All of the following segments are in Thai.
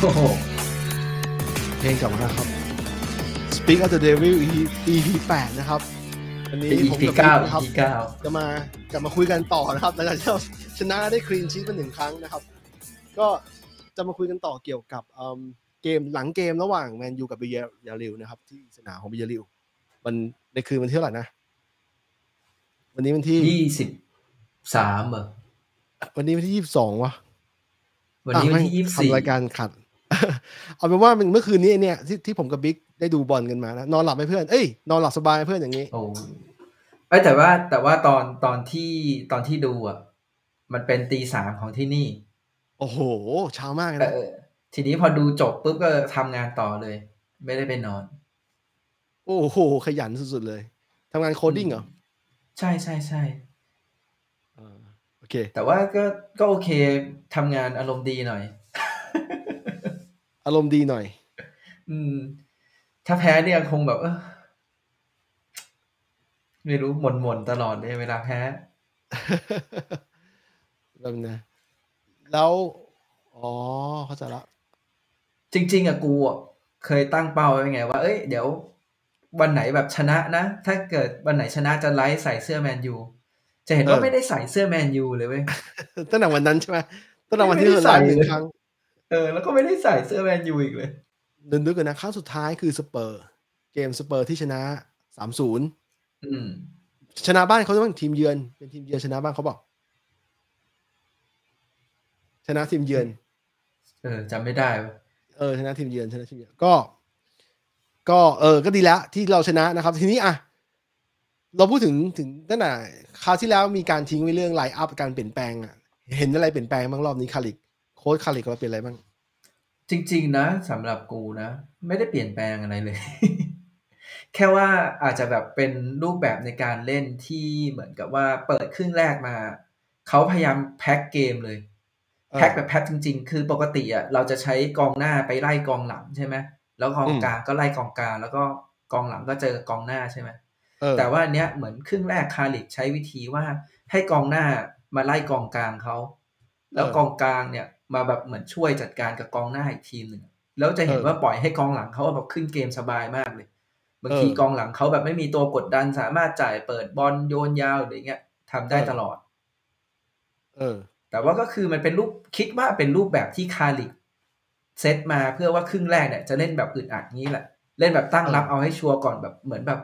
โอ้โหเพลงกลับมาครับ Speak of the Devil EP 8นะครับวันนี้เป็นผม EP กับเก้าพี่นะครับ EP เก้าจะมาจะมาคุยกันต่อนะครับหลังจากที่เราชนะได้คลีนชีตมาหนึ่งครั้งนะครับ ก็จะมาคุยกันต่อเกี่ยวกับเอิ่มเกมหลังเกมระหว่างแมนยูกับบิเยาริวนะครับ ที่สนามของบิเยาริวมันในคืนวันที่เท่าไหร่นะ วันนี้วันที่ ยี่สิบสามเหรอวันนี้วันที่ยี่สิบสองวะ วันนี้อะวันไม่ที่ยี่สิบสี่ทำรายการขัด เอาเป็นว่าเมื่อคืนนี้เนี่ยที่ที่ผมกับบิ๊กได้ดูบอลกันมานะนอนหลับไหมเพื่อน เอ้ยนอนหลับสบายไหมเพื่อนอย่างนี้โอ้ไอยแต่ว่าแต่ว่าตอนตอนที่ตอนที่ดูอะมันเป็นตีสามของที่นี่ โอ้โหเช้ามากเลยเอนะอทีนี้พอดูจบปุ๊บก็ทำงานต่อเลย ไม่ได้ไปนอน โอ้โห ขยันสุดๆเลยทำงานโคดดิ้งเหรอ ใช่ใช่ใช่อ่าโอเค แต่ว่าก็ก็โอเคทำงานอารมณ์ดีหน่อย อารมณ์ดีหน่อย อืม ถ้าแพ้เนี่ยคงแบบเออไม่รู้หม่นหม่นๆตลอดเลยเวลาแพ้แบบนะแล้ว อ๋อ เข้าใจละ จริง ๆอะกูอะเคยตั้งเป้าไว้ไงว่า เอ้ย เดี๋ยว วันไหนแบบชนะนะ ถ้าเกิดวันไหนชนะจะไลฟ์ใส่เสื้อแมนยู จะเห็นว่าไม่ได้ใส่เสื้อแมนยูเลยเว้ยตั้งแต่วันนั้นใช่ไหมตั้งแต่วันที่ไม่เราได้ไลใส่เลยหนึ่งครั้งเออ แล้วก็ไม่ได้ใส่เสื้อแมนยูอีกเลยเดินนึกกันนะครั้งสุดท้ายคือสเปอร์ เกมสเปอร์ที่ชนะสามศูนย์อืมชนะบ้านเขาต้องทีมเยือน เป็นทีมเยือนชนะบ้านเขาบอก ชนะทีมเยือน เออจำไม่ได้วะเออชนะทีมเยือนชนะทีมเยือนก็ ก็เออ ก็ดีแล้วที่เราชนะนะครับ ทีนี้อะ เราพูดถึงถึงตั้งแต่คราวที่แล้วมีการทิ้งไว้เรื่องไลน์อัพการเปลี่ยนแปลงอะ เห็นอะไรเปลี่ยนแปลงบ้างรอบนี้คาริกโค้ชคาริกเราเปลี่ยนอะไรบ้าง จริง ๆ นะสำหรับกูนะ ไม่ได้เปลี่ยนแปลงอะไรเลย แค่ว่าอาจจะแบบเป็นรูปแบบในการเล่นที่เหมือนกับว่าเปิดครึ่งแรกมา เขาพยายามแพ็คเกมเลยเออแพ็คแบบแพ็คจริง ๆ คือปกติอะเราจะใช้กองหน้าไปไล่กองหลังใช่ไหมแล้วกองอืมกลางก็ไล่กองกลางแล้วก็กองหลังก็เจอกองหน้าใช่ไหมเออ แต่ว่าอันเนี้ยเหมือนครึ่งแรกคาริกใช้วิธีว่าให้กองหน้ามาไล่กองกลางเขา แล้วกองกลางเนี่ยมาแบบเหมือนช่วยจัดการกับกองหน้าอีกทีมหนึ่งแล้วจะเห็นว่าปล่อยให้กองหลังเขาแบบขึ้นเกมสบายมากเลยบางทีกองหลังเขาแบบไม่มีตัวกดดันสามารถจ่ายเปิดบอลโยนยาวหรืออย่างเงี้ยทำได้ตลอด เออ แต่ว่าก็คือมันเป็นรูปคิดว่าเป็นรูปแบบที่คาริกเซตมาเพื่อว่าครึ่งแรกเนี่ยจะเล่นแบบอึดอัดงี้แหละ เล่นแบบตั้งรับเออเอาให้ชัวร์ก่อนแบบเหมือนแบบ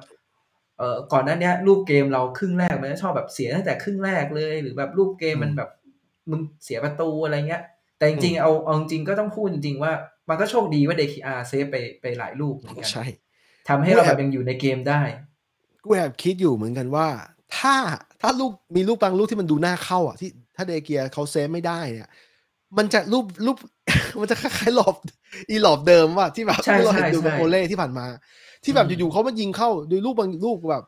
เอ่อก่อนหน้าเนี้ยรูปเกมเราครึ่งแรกมันจะชอบแบบเสียตั้งแต่ครึ่งแรกเลย หรือแบบรูปเกมมันแบบมึงเสียประตูอะไรเงี้ย แต่จริงๆเอาเอาจริงๆก็ต้องพูดจริงๆว่ามันก็โชคดีว่าเดเคอา save ไปไปหลายลูกเหมือนกันใช่ทำให้เราแบบยังอยู่ในเกมได้กูแอบคิดอยู่เหมือนกันว่า ถ้าถ้าลูกมีลูกบางลูกที่มันดูน่าเข้าอะที่ถ้าเดเคอาเขา save ไม่ได้เนี่ย มันจะรูปรูปมันจะคล้ายๆ loop อี loop เดิมว่าที่แบบใช่ที่เราเห็นใช่ดูกับใช่โอเล่ที่ผ่านมา ที่แบบอืมอยู่ๆเขามายิงเข้าโดยลูกบางลูกแบบ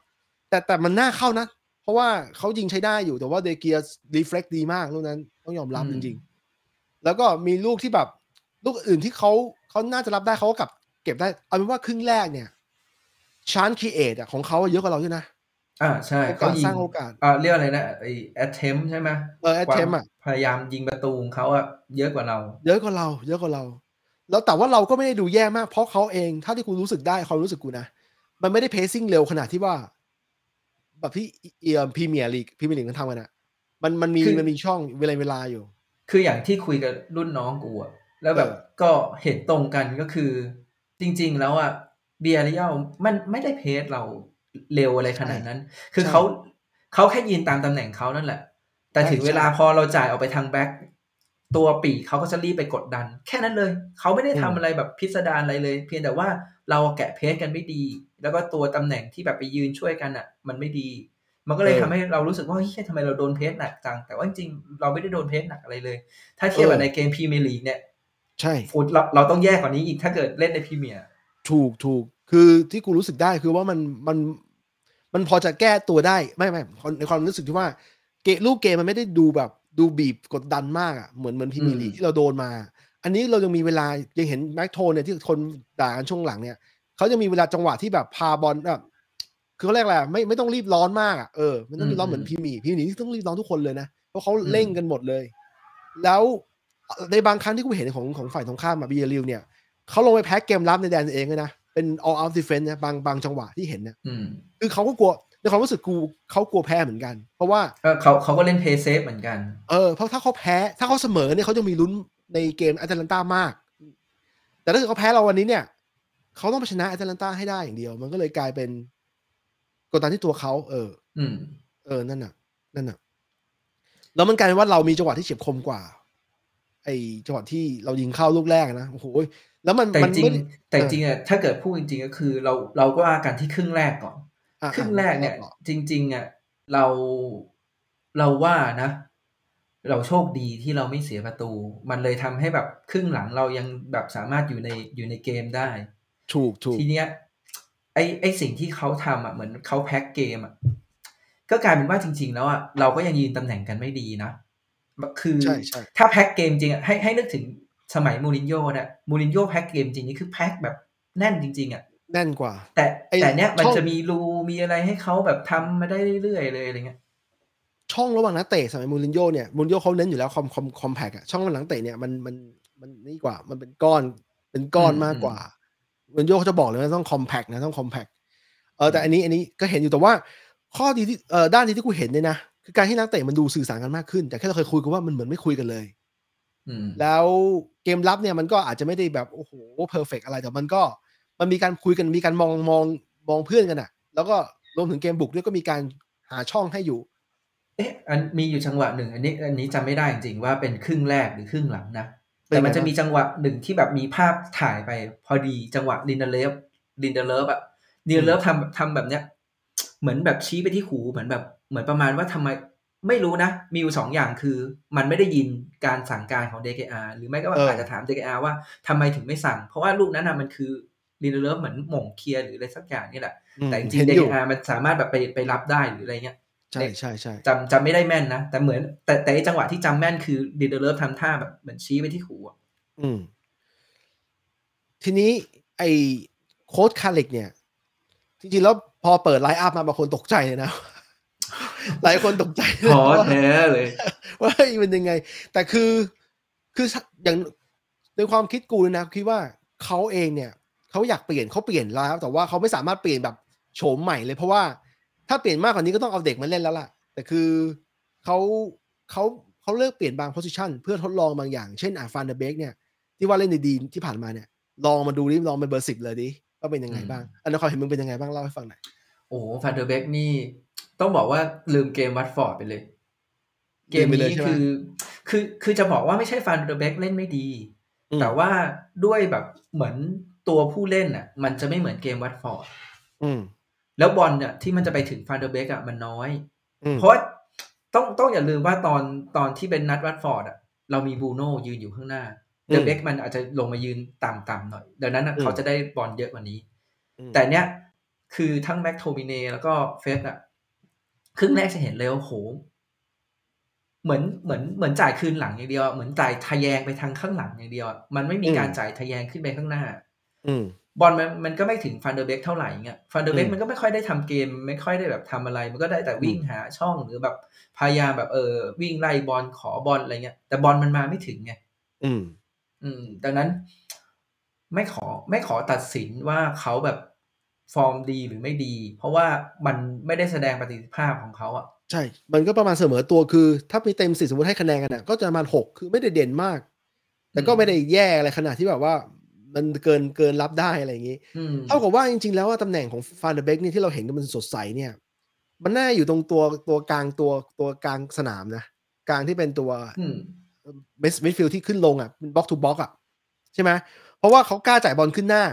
แต่แต่มันน่าเข้านะ เพราะว่าเขายิงใช้ได้อยู่แต่ว่าเดเคอา reflex ดีมากลูกนั้น ต้องยอมรับจริงๆ แล้วก็มีลูกที่แบบ ลูกอื่นที่เขาเขาน่าจะรับได้เขาก็กลับเก็บได้ เอาเป็นว่าครึ่งแรกเนี่ย chance create อะของเขาอะเยอะกว่าเราด้วยนะอ่าใช่โอกาสเขายิสร้างโอกาสอ่าเรียกอะไรนะไอ attempt ใช่ไหมเออ attempt อะพยายามยิงประตูของเขาอะเยอะกว่าเรา เยอะกว่าเรา เยอะกว่าเรา แล้วแต่ว่าเราก็ไม่ได้ดูแย่มาก เพราะเขาเองถ้าที่กูรู้สึกได้ความรู้สึกกูนะ มันไม่ได้เพ c ซิ่งเร็วขนาดที่ว่า แบบที่เอียพรีเมียร์ลีกพรีเมียร์ลีกมันทำกันอะมันมันมีคือมันมีช่องเวลาเวลาอยู่ คืออย่างที่คุยกับรุ่นน้องกูอะแล้วแบบเออก็เห็นตรงกันก็คือ จริง ๆ แล้วอะเบียร์เรียลมันไม่ได้เพจเราเร็วอะไรขนาดนั้น คือเขาเขาแค่ยืนตามตำแหน่งเขานั่นแหละ แต่ถึงเวลาพอเราจ่ายออกไปทางแบ็ค ตัวปีกเขาก็จะรีบไปกดดัน แค่นั้นเลย เขาไม่ได้ทำอะไรแบบพิสดารอะไรเลย เพียงแต่ว่าเราแกะเพจกันไม่ดี แล้วก็ตัวตำแหน่งที่แบบไปยืนช่วยกันอะมันไม่ดี มันก็เลยเออทำให้เรารู้สึกว่าเฮ้ยทำไมเราโดน press หนักจัง แต่ว่าจริงๆเราไม่ได้โดน press หนักอะไรเลย ถ้าเทียบกับเออในเกมพรีเมียร์ลีกเนี่ย ใช่ฟูดเราเราต้องแย่กว่านี้อีกถ้าเกิดเล่นในพรีเมียร์ถูกถูกคือที่กูรู้สึกได้คือว่ามันมันมันพอจะแก้ตัวได้ไม่ไม่ในความรู้สึกที่ว่าเกมลูกเกมมันไม่ได้ดูแบบ ดูบีบกดดันมากอะเหมือนเหมือนพรีเมียร์ลีกที่เราโดนมา อันนี้เรายังมีเวลายังเห็นแม็กโทมิเนเนี่ยที่คนด่ากันช่วงหลังเนี่ยเขาจะมีเวลาจังหวะที่แบบพาบอลแบบคือเขาเรียกอะไรไม่ไม่ต้องรีบร้อนมากอะเออมันต้องรีบร้อนเหมือนพรีเมียร์พรีเมียร์ลีกที่ต้องรีบร้อนทุกคนเลยนะเพราะเขาเร่งกันหมดเลย แล้วในบางครั้งที่กูเห็นของของฝ่ายตรงข้ามบียาร์เรอัลเนี่ยเขาลงไปแพ้เกมรับในแดนตัวเองเลยนะเป็น all out defense นะบางบางจังหวะที่เห็นเนี่ยอืมคือเขาก็กลัว ในความรู้สึกกูเขากลัวแพ้เหมือนกัน เพราะว่าก็เขาเขาก็เล่น play safe เหมือนกัน เออเพราะถ้าเขาแพ้ ถ้าเขาเสมอเนี่ยเขาจะมีลุ้นในเกมแอตแลนตามาก แต่ถ้าเกิดเขาแพ้เราวันนี้เนี่ยเขาต้องไปชนะแอตแลนตาให้ได้อย่างเดียว มันก็เลยกลายเป็นกดดันที่ตัวเขาเออ อืม เออนั่นน่ะ นั่นน่ะ แล้วมันกลายเป็นว่าเรามีจังหวะที่เฉียบคมกว่า ไอ้จังหวะที่เรายิงเข้าลูกแรกนะโอ้โหแล้วมันแต่มันจริงไม่ได้แต่จริงอะถ้าเกิดพูดจริง ๆ ก็คือ เราเราก็ว่ากันที่ครึ่งแรกก่อนอะ ครึ่งแรกเนี่ยอะจริง ๆอะเราเราว่านะ เราโชคดีที่เราไม่เสียประตู มันเลยทำให้แบบครึ่งหลังเรายังแบบสามารถอยู่ในอยู่ในเกมได้ ถูกถูกทีเนี้ยไอไอสิ่งที่เขาทำอะเหมือนเขาแพ็กเกมอะก็กลายเป็นว่าจริง ๆ แล้วอะเราก็ยังยืนตำแหน่งกันไม่ดีนะคือใช่ใช่ถ้าแพ็กเกมจริงอะให้ให้นึกถึงสมัยมูรินโญ่เนี่ยมูรินโญ่แพ็กเกมจริงนี่คือแพ็กแบบแน่นจริง ๆอะแน่นกว่า แต่ไอ้แต่เนี้ยมันช่องจะมีรู มีอะไรให้เขาแบบทำมาได้เรื่อยๆเลยอะไรเงี้ยช่องระหว่างนักเตะสมัยมูรินโญ่เนี่ยมูรินโญ่เขาเน้นอยู่แล้วคอมคอมคอมแพกอะช่องระหว่างนักเตะเนี่ยมันมันมันนี่กว่ามันเป็นก้อนเป็นก้อนมากกว่ามูรินโญ่เขาจะบอกเลยว่าต้องคอมแพกนะต้องคอมแพกเออแต่อันนี้อันนี้ก็เห็นอยู่แต่ว่า ข้อดีที่เออด้านดีที่กูเห็นเนี่ยนะคือการที่นักเตะมันดูสื่อสารกันมากขึ้น แต่แค่เราเคยคุยกันว่ามันเหมือนไม่คุยกันเลยอืมแล้วเกมรับเนี่ยมันก็อาจจะไม่ได้แบบโอ้โหperfect อะไรแต่มันก็มันมีการคุยกันมีการมองมองมองเพื่อนกันอะ แล้วก็รวมถึงเกมบุกด้วยก็มีการหาช่องให้อยู่ เอ๊ะอันมีอยู่จังหวะหนึ่ง อันนี้อันนี้จำไม่ได้จริงๆว่าเป็นครึ่งแรกหรือครึ่งหลังนะเป็นแต่ไงมันจะบ้างมีจังหวะหนึ่งที่แบบมีภาพถ่ายไป พอดีจังหวะลินเดเลฟลินเดเลฟอะลินเดเลฟทำทำแบบเนี้ย เหมือนแบบชี้ไปที่หูเหมือนแบบ เหมือนประมาณว่าทำไมไม่รู้นะ มีอยู่สองอย่างคือ มันไม่ได้ยินการสั่งการของ เดเคอา หรือไม่ก็ว่าเออออาจจะถาม เดเคอา ว่าทำไมถึงไม่สั่ง เพราะว่าลูกนั้นน่ะมันคือลินเดเลฟเหมือนหม่ง clear หรืออะไรสักอย่างนี่แหละอืม แต่จริงเห็นๆอยู่ เดเคอา มันสามารถแบบไปไปรับได้หรืออะไรเงี้ยใช่ใช่ใช่จำจำไม่ได้แม่นนะ แต่เหมือน แต่แต่ไอ้จังหวะที่จำแม่นคือดีเดอร์เลิฟทำท่าแบบเหมือนชี้ไปที่หูอะอืม ทีนี้ไอ้โค้ชคาริกเนี่ย จริงๆแล้วพอเปิด line up มาบางคนตกใจเลยนะ หลายคนตกใจเลยพอว่าแท้เลย ว่าเฮ้ยมันยังไง แต่คือคืออย่างในความคิดกูนะคิดว่าเขาเองเนี่ยเขาอยากเปลี่ยนเขาเปลี่ยนแล้ว แต่ว่าเขาไม่สามารถเปลี่ยนแบบ โฉมใหม่เลยเพราะว่าถ้าเปลี่ยนมากกว่านี้ก็ต้องเอาเด็กมาเล่นแล้วล่ะ แต่คือเขาเขาเขาเลือกเปลี่ยนบาง position เพื่อทดลองบางอย่าง เช่นอ่าฟานเดเบกเนี่ย ที่ว่าเล่นดีๆที่ผ่านมาเนี่ย ลองมาดูดิลองเป็นเบอร์สิบเลยดิว่าเป็นยังไงบ้าง อันนั้นความเห็นมึงเป็นยังไงบ้างเล่าให้ฟังหน่อยโอ้ฟันเดอร์เบกนี่ ต้องบอกว่าลืมเกมวัตฟอร์ดไปเลย เกมลืมไปเลยนี้ใช่ไหมคือ คือคือจะบอกว่าไม่ใช่ฟันเดอร์เบกเล่นไม่ดีอืมแต่ว่าด้วยแบบเหมือนตัวผู้เล่นอะ มันจะไม่เหมือนเกมวัตฟอร์ดอืม แล้วบอลเนี่ยที่มันจะไปถึงฟันเดอร์เบกอะมันน้อยอืมเพราะว่าต้องต้องอย่าลืมว่าตอนตอนที่เป็นนัดวัตฟอร์ดอะเรามีบรูโน่ยืนอยู่ข้างหน้าอืมเดอะเบกมันอาจจะลงมายืนต่ำๆหน่อย ดังนั้นน่ะอืมเขาจะได้บอลเยอะกว่านี้อืมแต่เนี้ยคือทั้งแม็กโทมิเนแล้วก็เฟร็ดอะครึ่งแรกจะเห็นเลยว่าโหเหมือนเหมือนเหมือนจ่ายคืนหลังอย่างเดียวอะเหมือนจ่ายทะแยงไปทางข้างหลังอย่างเดียวอะมันไม่มีการจ่ายทะแยงขึ้นไปข้างหน้า อืม บอลมันมันก็ไม่ถึงฟันเดอร์เบกเท่าไหร่เงี้ยฟันเดอร์เบกอืมมันก็ไม่ค่อยได้ทำเกม ไม่ค่อยได้แบบทำอะไร มันก็ได้แต่วิ่งหาช่องหรือแบบพยายามแบบเออวิ่งไล่บอลขอบอลอะไรเงี้ย แต่บอลมันมาไม่ถึงไงอืม อืม ดังนั้น ไม่ขอไม่ขอตัดสินว่าเขาแบบฟอร์มดีหรือไม่ดี เพราะว่ามันไม่ได้แสดงประสิทธิภาพของเขาอะใช่ มันก็ประมาณเสมอตัวคือ ถ้ามีเต็มสิบสมมติให้คะแนนกันนะก็จะประมาณหกคือไม่ได้เด่นมาก แต่ก็อืมไม่ได้แย่อะไรขนาดที่แบบว่า มันเกินเกินรับได้อะไรอย่างนี้อืมเท่ากับว่าจริงๆ แล้วว่าตำแหน่งของฟานเดอร์เบกนี่ที่เราเห็นกันมันสดใสเนี่ย มันน่าอยู่ตรงตัวตัวกลางตัวตัวกลางสนามนะกลางที่เป็นตัวอืม mid midfield ที่ขึ้นลงอะเป็น box to box อะใช่ไหมเพราะว่าเขากล้าจ่ายบอลขึ้นหน้า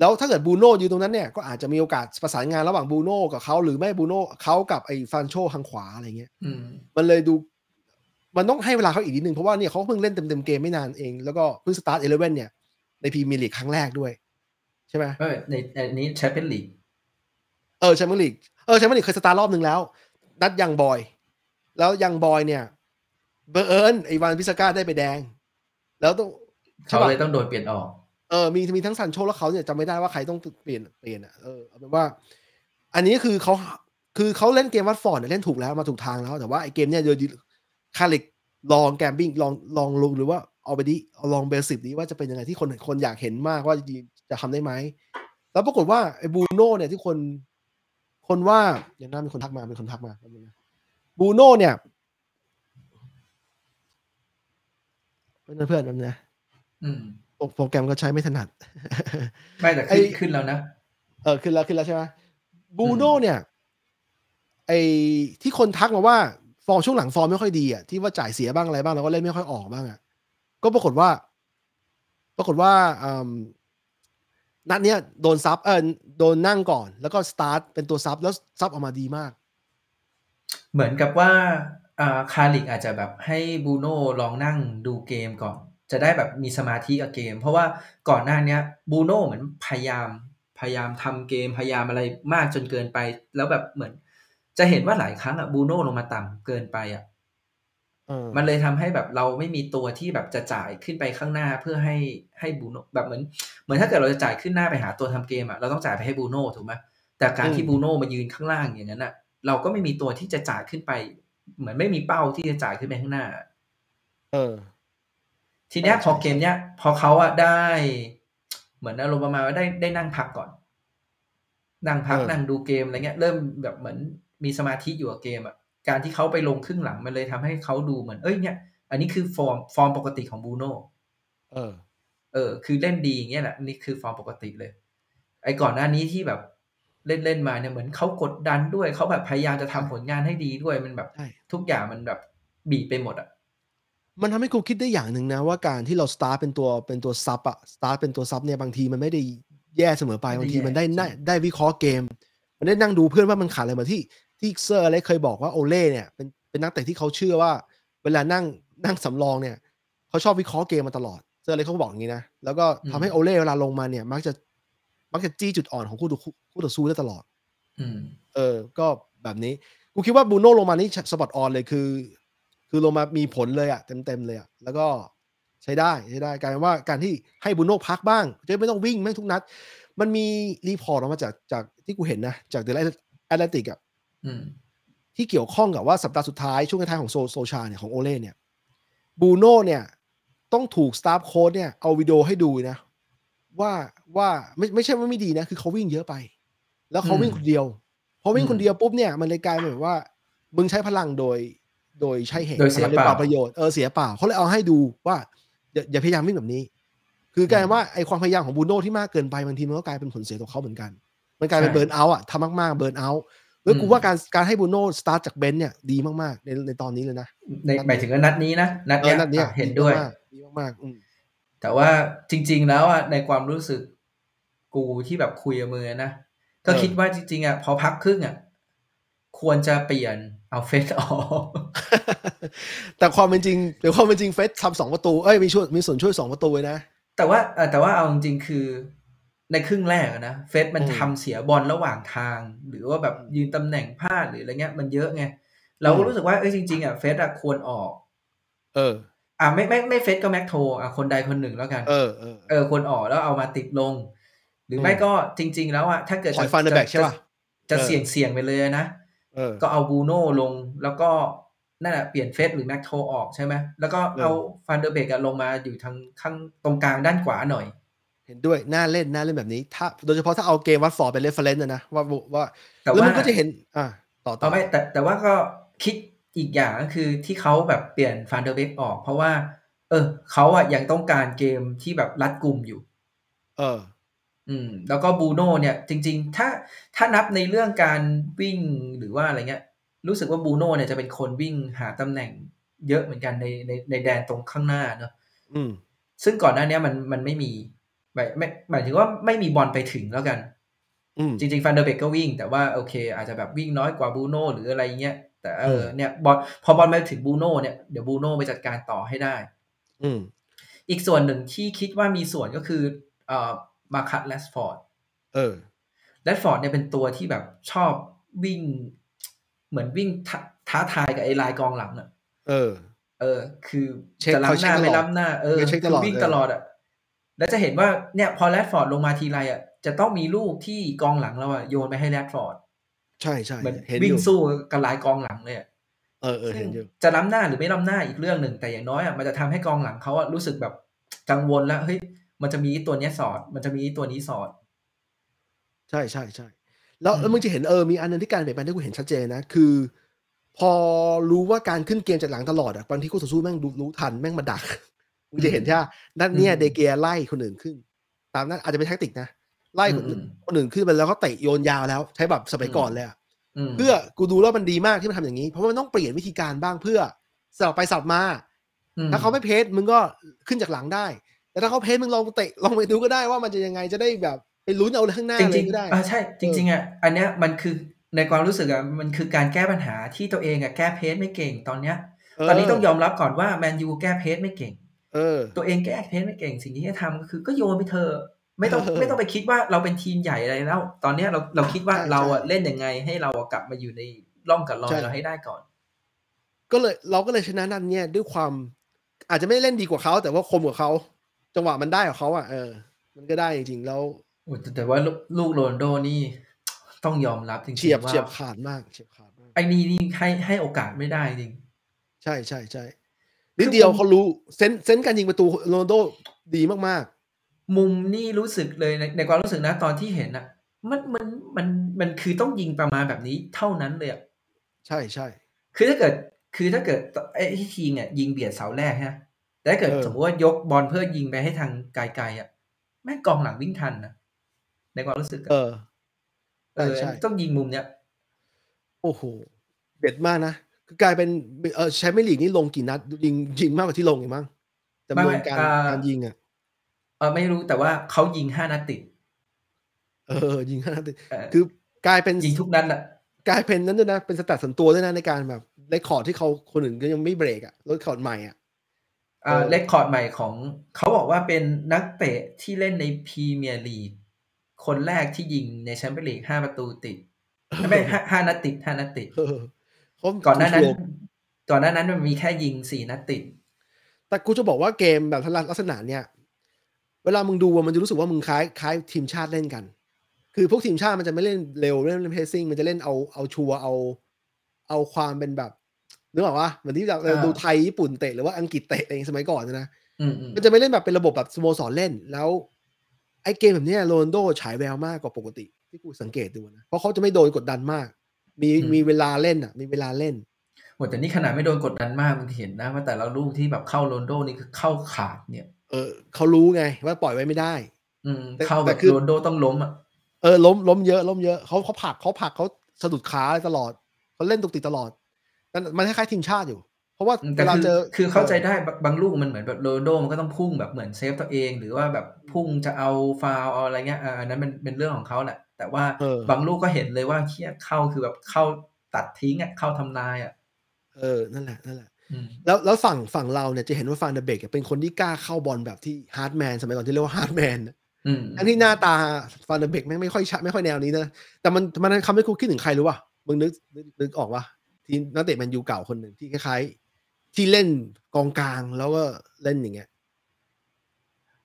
แล้วถ้าเกิดบูโน่ยืนตรงนั้นเนี่ยก็อาจจะมีโอกาสประสานงานระหว่างบูโน่กับเขาหรือไม่บูโน่เขากับไอ้ซานโชทางขวาอะไรเงี้ยอืมมันเลยดูมันต้องให้เวลาเขาอีกนิดนึงเพราะว่าเนี่ยเขาเพิ่งเล่นเต็มเต็มๆเกมไม่นานเอง แล้วก็เพิ่ง start eleven เนี่ย ในพรีเมียร์ลีกครั้งแรกด้วย ใช่ไหมเออในอันนี้แชมเปี้ยนลีกเออแชมเปี้ยนลีกเออแชมเปี้ยนลีกเคยสตาร์ทรอบหนึ่งแล้ว นัดยังบอย แล้วยังบอยเนี่ยบังเอิญไอ้วานบิสซาก้าได้ไปแดง แล้วต้องเขาเลยต้องโดนเปลี่ยนออกเออมีมีทั้งซันโชแล้วเขาเนี่ยจำไม่ได้ว่าใครต้องเปลี่ยนเปลี่ยนอะเออเอาเป็นว่า อันนี้คือเขาคือเขาเล่นเกมวัตฟอร์ดเนี่ยเล่นถูกแล้วมาถูกทางแล้ว แต่ว่าไอเกมเนี่ยโดยคาริคลอง gambling ลองลองลงหรือว่า เอาไปดิเอาลอง basic นี้ว่าจะเป็นยังไงที่คนคนอยากเห็นมากว่าจะทำได้ไหม แล้วปรากฏว่าไอ้บูโน่เนี่ยที่คน คนว่าอย่างนั้นมีคนทักมามีคนทักมาบูโน่เนี่ยเพื่อนเพื่อนนั่นนะโปรแกรมก็ใช้ไม่ถนัด ไม่แต่ขึ้นขึ้นแล้วนะ เออขึ้นแล้วขึ้นแล้วใช่ไหมบูโน่เนี่ย ไอ้ที่คนทักมาว่า ฟอร์มช่วงหลังฟอร์มไม่ค่อยดีอะที่ว่าจ่ายเสียบ้างอะไรบ้างแล้วก็เล่นไม่ค่อยออกบ้างอะ ก็ปรากฏว่า ปรากฏว่านัดเนี้ยโดน sub เออโดนนั่งก่อน แล้วก็สตาร์ทเป็นตัว sub แล้ว sub ออกมาดีมาก เหมือนกับว่าคาริคอาจจะแบบให้บูโน่ลองนั่งดูเกมก่อน จะได้แบบมีสมาธิกับเกม เพราะว่าก่อนหน้านี้บูโน่เหมือนพยายามพยายามทำเกมพยายามอะไรมากจนเกินไป แล้วแบบเหมือน จะเห็นว่าหลายครั้งอะบูโน่ลงมาต่ำเกินไปอะ มันเลยทำให้แบบเราไม่มีตัวที่แบบจะจ่ายขึ้นไปข้างหน้าเพื่อให้ให้บูโน่แบบเหมือน เหมือนถ้าเกิดเราจะจ่ายขึ้นหน้าไปหาตัวทำเกมอะเราต้องจ่ายไปให้บูโน่ถูกไหมแต่การที่บูโน่มายืนข้างล่างอย่างนั้นอะเราก็ไม่มีตัวที่จะจ่ายขึ้นไป เหมือนไม่มีเป้าที่จะจ่ายขึ้นไปข้างหน้า เออ ทีเนี้ยพอเกมเนี้ยพอเขาอะได้ เหมือนอารมณ์ประมาณว่าได้ได้นั่งพักก่อน นั่งพักนั่งดูเกมอะไรเงี้ย เริ่มแบบเหมือนมีสมาธิอยู่กับเกมอะ การที่เขาไปลงครึ่งหลังมันเลยทำให้เขาดูเหมือนเอ้ยเนี่ย อันนี้คือฟอร์มฟอร์มปกติของบูโน่เออ เออ คือเล่นดีอย่างเงี้ยแหละนี่คือฟอร์มปกติเลย ไอ้ก่อนหน้านี้ที่แบบเล่นเล่นมาเนี่ยเหมือนเขากดดันด้วยเขาแบบพยายามจะทำผลงานให้ดีด้วยมันแบบทุกอย่างมันแบบบีบไปหมดอะมันทำให้กูคิดได้อย่างหนึ่งนะว่าการที่เราสตาร์ทเป็นตัวเป็นตัว sub อะสตาร์ทเป็นตัว sub เนี่ยบางทีมันไม่ได้แย่เสมอไปบางทีมันได้ได้วิเคราะห์เกม มันได้นั่งดูเพื่อนว่ามันขาดอะไรมาที่ ที่เซอร์อเล็กซ์เคยบอกว่าโอเล่เนี่ยเป็นเป็นนักเตะที่เขาเชื่อว่า เวลานั่งนั่งสำรองเนี่ยเขาชอบวิเคราะห์เกมมาตลอดเซอร์อเล็กซ์เขาบอกอย่างนี้นะแล้วก็ทำให้โอเล่เวลาลงมาเนี่ย มักจะมักจะจี้จุดอ่อนของคู่ต่อคู่ต่อสู้ได้ตลอดเออ ก็แบบนี้กูคิดว่าบูโน่ลงมานี่ spot on เลยคือ คือลงมามีผลเลยอะเต็มเต็มเลยอะแล้วก็ใช้ได้ใช้ได้กลายเป็นว่าการที่ให้บูโน่พักบ้างจะไม่ต้องวิ่งไม่ทุกนัด มันมี report ออกมาจากจากที่กูเห็นนะ จาก The Athletic อะ ที่เกี่ยวข้องกับว่าสัปดาห์สุดท้าย ช่วงท้ายของโซโซลชาเนี่ยของโอเล่เนี่ยบูโน่เนี่ย ต้องถูก staff coach เนี่ยเอาวิดีโอให้ดูนะ ว่าว่าไม่ไม่ใช่ว่าไม่ดีนะ คือเขาวิ่งเยอะไป แล้วเขาวิ่งคนเดียวพอวิ่งคนเดียวปุ๊บเนี่ยมันเลยกลายเป็นแบบว่า มึงใช้พลังโดย โดยใช้เหตุโดยเสียเปล่าประโยชน์เออเสียเปล่าเขาเลยเอาให้ดูว่าอย่าอย่าพยายามวิ่งแบบนี้ คือกลายว่าไอความพยายามของบูโน่ที่มากเกินไปบางทีมันก็กลายเป็นผลเสียต่อเขาเหมือนกัน มันกลายเป็นเบิร์นเอาท์อะทำมากๆเบิร์นเอาท์ แล้วกูว่าการการให้บูโน่สตาร์ทจากเบนซ์เนี่ยดีมากๆ ในในตอนนี้เลยนะในหมายถึงนัดนี้นะนัดนี้เห็นด้วยดีมากๆแต่ว่าจริง ๆ แล้วอะในความรู้สึกกูที่แบบคุยกับมือนะก็คิดว่าจริงๆอะพอพักครึ่งอะควรจะเปลี่ยนเอาเฟสออกแต่ความเป็นจริงแต่ความเป็นจริงเฟสทำสองประตูเอ้ยมีช่วยมีส่วนช่วยสองประตูเลยนะแต่ว่าแต่ว่าเอาจริงๆคือ ในครึ่งแรกนะเฟสมันทำเสียบอลระหว่างทาง หรือว่าแบบยืนตำแหน่งพลาดหรืออะไรเงี้ยมันเยอะไงเราก็รู้สึกว่าเอ้ยจริงๆอะเฟสอะควรออก เออ อ่าไม่ไม่ไม่เฟสก็แม็กโทอะคนใดคนหนึ่งแล้วกัน เออเออเออควรออกแล้วเอามาติดลง หรือไม่ก็จริง ๆ แล้วอะถ้าเกิดจะฟันแบ็กใช่ป่ะจะเสี่ยงเสี่ยงไปเลยนะก็เอาบูโน่ลงแล้วก็นั่นแหละเปลี่ยนเฟร็ดหรือแม็คโทออกใช่ไหมแล้วก็เอาฟันเดอร์เบกลงมาอยู่ทางข้างตรงกลางด้านขวาหน่อย เห็นด้วยน่าเล่นน่าเล่นแบบนี้ ถ้าโดยเฉพาะถ้าเอาเกมวัตฟอร์ดเป็น reference นะว่าว่าแต่ว่ามันก็จะเห็น อ่าต่อต่อไม่แต่แต่ว่าก็คิดอีกอย่างก็คือที่เขาแบบเปลี่ยนฟันเดอร์เบกออก เพราะว่า เออเขาอะยังต้องการเกมที่แบบรัดกลุ่มอยู่ เออ อืม แล้วก็บูโน่เนี่ย จริง ๆ ถ้าถ้านับในเรื่องการวิ่งหรือว่าอะไรเงี้ย รู้สึกว่าบูโน่เนี่ยจะเป็นคนวิ่งหาตำแหน่งเยอะเหมือนกันในในในแดนตรงข้างหน้าเนอะอืมซึ่งก่อนหน้านี้มันมันไม่มี หมายไม่หมายถึงว่าไม่มีบอลไปถึงแล้วกันจริงๆฟันเดอร์เบกก็วิ่ง แต่ว่าโอเค อาจจะแบบวิ่งน้อยกว่าบูโน่หรืออะไรเงี้ยแต่เออเนี่ยบอลพอบอลมาถึงบูโน่เนี่ยเดี๋ยวบูโน่ไปจัดการต่อให้ได้ อืมอีกส่วนหนึ่งที่คิดว่ามีส่วนก็คือเอ่อมาร์คัสแรชฟอร์ดเออแรชฟอร์ดเนี่ยเป็นตัวที่แบบชอบวิ่ง เหมือนวิ่งท้าทายกับไอ้ลายกองหลังอะเออ เออ คือจะล้ำหน้าไม่ล้ำหน้า เออคือวิ่งตลอดอะ แล้วจะเห็นว่าเนี่ยพอแรดฟอร์ดลงมาทีไรอะจะต้องมีลูกที่กองหลังเราอะโยนไปให้แรดฟอร์ดใช่ใช่เหมือนวิ่งสู้กับลายกองหลังเลยออเออซึ่งเห็นอยู่จะล้ำหน้าหรือไม่ล้ำหน้าอีกเรื่องหนึ่งแต่อย่างน้อยอะมันจะทำให้กองหลังเขาอะรู้สึกแบบกังวลแล้วเฮ้ยมันจะมีไอ้ตัวเนี้ยสอด มันจะมีไอ้ตัวนี้สอด ใช่ใช่ใช่แล้วอืมแล้วมึงจะเห็นเออมีอันหนึงที่การเปลี่ยนแปลงที่กูเห็นชัดเจนนะคือ พอรู้ว่าการขึ้นเกมจากหลังตลอดอะบางทีคู่ต่อสู้แม่งรู้รู้ทันแม่งมาดัก มึงจะเห็นใช่ไหมนั่นเนี่ยเดเกียไล่คนอื่นขึ้น ตามนั้นอาจจะเป็นแท็กติกนะไล่คนอื่นคนอื่นขึ้นไปแล้วก็เตะโยนยาวแล้ว ใช้แบบสมัยก่อนเลยอะมเพื่อกูดูแล้วมันดีมากที่มันทำอย่างนี้เพราะว่ามันต้องเปลี่ยนวิธีการบ้างเพื่อสลับไปสลับมามถ้าเขาไม่เพจมึงก็ขึ้นจากหลังได้ แต่ถ้าเขาเพจมึงลองเตะลองไปดูก็ได้ว่ามันจะยังไงจะได้แบบไปลุ้นเอาข้างหน้าจเลริยงก็ได้ๆอ่าใช่ จริง ๆอะอันเนี้ยมันคือในความรู้สึกอะมันคือการแก้ปัญหาที่ตัวเองอะแก้เพจไม่เก่งตอนเนี้ยเออตอนนี้ต้องยอมรับก่อนว่าแมนยูแก้เพจไม่เก่ง เออ ตัวเองแก้เพจไม่เก่งสิ่งที่ให้ทำก็คือก็โยนไปเถอะไม่ต้องเออไม่ต้องไปคิดว่าเราเป็นทีมใหญ่อะไรแล้ว ตอนเนี้ยเราเราคิดว่าใช่เราอะใช่เล่นยังไงให้เราอะกลับมาอยู่ในร่องกับรอใช่ยเราให้ได้ก่อน ก็เลยเราก็เลยชนะนัดเนี่ยด้วยความ อาจจะไม่ได้เล่นดีกว่าเขาแต่ว่าคมกว่าเขาจังหวะมันได้กับเขาอะเออ มันก็ได้จริงๆแล้วโอ้แต่แต่ว่าลูกลูกโรนลโดนี่ต้องยอมรับจริงๆเฉียบว่าเฉียบขาดมากเฉียบขาดมากไอ้นี่นี่ให้ให้โอกาสไม่ได้จริง ใช่ใช่ใช่ นิดเดียวเขารู้เซนเซนการยิงประตูโรนลโดดีมากมุมนี่รู้สึกเลยในในความรู้สึกนะตอนที่เห็นอะมันมันมันมันคือต้องยิงประมาณแบบนี้เท่านั้นเลยอะๆใช่ใช่คือถ้าเกิดคือถ้าเกิดไอ้ที่ทีมเนี่ยยิงเบียดเสาแรกฮะแต่ถ้าเกิดเออสมมติว่ายกบอลเพื่อยิงไปให้ทางไกลๆอะแม่งกองหลังวิ่งทันนะในความรู้สึกอะเออเออใช่ต้องยิงมุมเนี้ยโอ้โหเด็ดมากนะ คือกลายเป็นเออแชมเปี้ยนลีกนี่ลงกี่นัดยิงยิงมากกว่าที่ลงอีกมั้งจำนวนการการยิงอะเออไม่รู้แต่ว่าเขายิงห้านัดติด เออ ยิงห้านัดติดเออคือกลายเป็นยิงทุกนัดอะกลายเป็นนั้นด้วยนะเป็น stat ส่วนตัวด้วยนะในการแบบ record ที่เขาคนอื่นก็ยังไม่เบรกอะ record ใหม่อะอ่าเออ record ใหม่ของเขาบอกว่าเป็นนักเตะที่เล่นในพรีเมียร์ลีกคนแรกที่ยิงในแชมเปี้ยนลีกห้าประตูติดไม่ห้าห้านัดติดห้านัดติดเออเขา ก่อนหน้านั้นถูกก่อนหน้านั้นมันมีแค่ยิงสี่นัดติด แต่กูจะบอกว่าเกมแบบลักษณะเนี้ยเวลามึงดูอะมันจะรู้สึกว่ามึงคล้ายคล้ายทีมชาติเล่นกัน คือพวกทีมชาติมันจะไม่เล่นเร็วเล่นเล่นเพสซิ่งมันจะเล่นเอาเอาชัวร์เอา เอาความเป็นแบบนึกออกว่าเหมือนที่เราอ่าดูไทยญี่ปุ่นเตะหรือว่าอังกฤษเตะเองสมัยก่อนนะอืมอืมมันจะไม่เล่นแบบเป็นระบบแบบสโมสรเล่นแล้วไอ้เกมแบบเนี้ยโรนลโดฉายแววมากกว่าปกติ ที่กูสังเกตดูนะ เพราะเขาจะไม่โดนกดดันมาก มีมีเวลาเล่นอะ มีเวลาเล่นโหแต่นี่ขนาดไม่โดนกดดันมากมึงเห็นนะว่าแต่ละลูกที่แบบเข้าโรนลโดนี่คือเข้าขาดเนี่ย เออเขารู้ไงว่าปล่อยไว้ไม่ได้ อืมแต่เข้าแต่แบบคือโรนลโดต้องล้มอะเออล้มล้มเยอะล้มเยอะเขาเขาผลักเขาผลักเขาสะดุดขาอะไรตลอดเขาเล่นตุกติกตลอดนั่นมันคล้ายๆทีมชาติอยู่ เพราะว่าแต่เวลาคือเจอคือเข้าใจได้บางบางลูกมันเหมือนแบบโรนัลโดมันก็ต้องพุ่งแบบเหมือนเซฟตัวเอง หรือว่าแบบพุ่งจะเอาฟาวล์เอาอะไรเงี้ยอ่าอันนั้นมันเป็นเรื่องของเขาแหละ แต่ว่าเออบางลูกก็เห็นเลยว่า clear เข้าคือแบบเข้าตัดทิ้งอะเข้าทำลายอะเออนั่นแหละนั่นแหละอืมแล้วแล้วฝั่งฝั่งเราเนี่ยจะเห็นว่าฟานเดอเบคเป็นคนที่กล้าเข้าบอลแบบที่ hard man สมัยก่อนที่เรียกว่า hard man อืมอันที่หน้าตาฟานเดอเบคแม่งไม่ค่อยชะไม่ค่อยแนวนี้นะ แต่มันมันทำให้กูคิดถึงใครรู้ป่ะมึงนึกนึกนึกออกป่ะทีมนักเตะแมนยูเก่าคนหนึ่งที่คล้ายๆ ที่เล่นกองกลางแล้วก็เล่นอย่างเงี้ย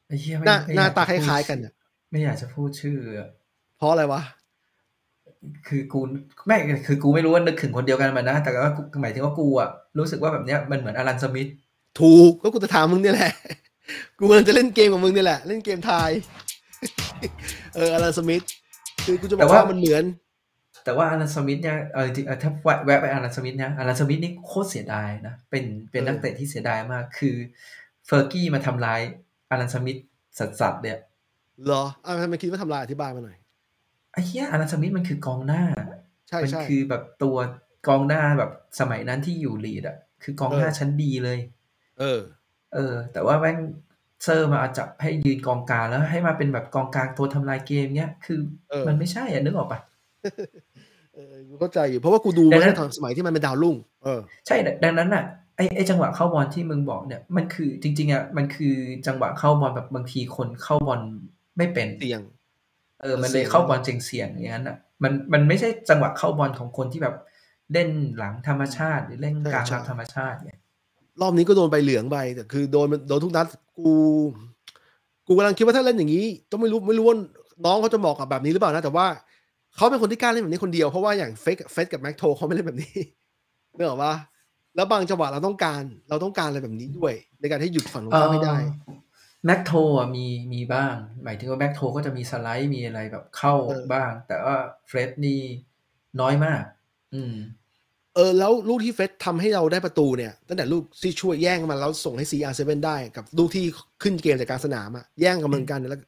ไอ้เหี้ยหน้าไม่หน้าตาคไม่อยกจะพูดล้ายๆกันอะไม่อยากจะพูดชื่ออะ เพราะอะไรวะ คือกูไม่คือกูไม่รู้ว่านึกถึงคนเดียวกันมันนะ แต่ว่ากูหมายถึงว่ากูอะรู้สึกว่าแบบเนี้ยมันเหมือนอลันสมิธถูกก็กูจะถามมึงเนี่ยแหละ กูกำลังจะเล่นเกมกับมึงเนี่ยแหละ เล่นเกมทายเอออลันสมิธคือกูจะบอกว่ามันเหมือน แต่ว่าอลันสมิธเนี่ยเออจริงๆเออถ้าแวะแวะไปอลันสมิธเนี่ยอลันสมิธนี่โคตรเสียดายนะเป็นเป็นเออนักเตะที่เสียดายมาก คือเฟอร์กี้มาทำร้ายอลันสมิธสัสๆเนี่ยเหรออะทำไมคิดว่าทำลายอธิบายมาหน่อย ไอ้เหี้ยอลันสมิธมันคือกองหน้า ใช่มัใช่คือแบบตัวกองหน้าแบบสมัยนั้นที่อยู่ลีดอะ คือกองหน้าเออชั้นดีเลย เออ เออ แต่ว่าแม่งเซอร์มาจับให้ยืนกองกลางแล้วให้มาเป็นแบบกองกลางตัวทำลายเกมเนี้ยคือเออมันไม่ใช่อะนึกออกปะเออกูเข้าใจอยู่เพราะว่ากูดูดัมางนั้ตั้นงแต่ตอนสมัยที่มันเป็นดาวรุ่งเออใช่ดังนั้นอะไอไอจังหวะเข้าบอลที่มึงบอกเนี่ยมันคือจริง ๆอะมันคือจังหวะเข้าบอลแบบบางทีคนเข้าบอลไม่เป็นเตียง เออ มันเลเสี่ยยงเข้าบอลเสี่ยงๆอย่างนั้นอะ มันมันไม่ใช่จังหวะเข้าบอลของคนที่แบบเล่นหลังธรรมชาติ หรือเล่นกลางรับธรรมชาติเนี่ยรอบนี้ก็โดนใบเหลืองไปแต่คือโดนโดนทุกนัดกูกูกำลังคิดว่าถ้าเล่นอย่างนี้ต้องไม่รู้ไม่รู้ว่าน้องเขาจะเหมาะกับแบบนี้หรือเปล่านะแต่ว่าเขาเป็นคนที่กล้าเล่นแบบนี้คนเดียวเพราะว่าอย่างเฟกเฟสกับแม็กโทเขาไม่เล่นแบบนี้เนกออกปะแล้วบางจังหวะเราต้องการ เราต้องการอะไรแบบนี้ด้วย ในการให้หยุดฝั่งตรงข้ามไม่ได้ แม็กโทอะมี มีบ้าง หมายถึงว่าแม็กโทก็จะมีสไลด์ มีอะไรแบบเข้าเออ บ้าง แต่ว่าเฟรดนี่น้อยมาก อืม เออแล้วลูกที่เฟสทำให้เราได้ประตูเนี่ย ตั้งแต่ลูกที่ช่วยแย่งมาแล้วส่งให้ CR7 ได้กับลูกที่ขึ้นเกมจากกลางสนามอะแย่งกันเหมือนกันแล้ว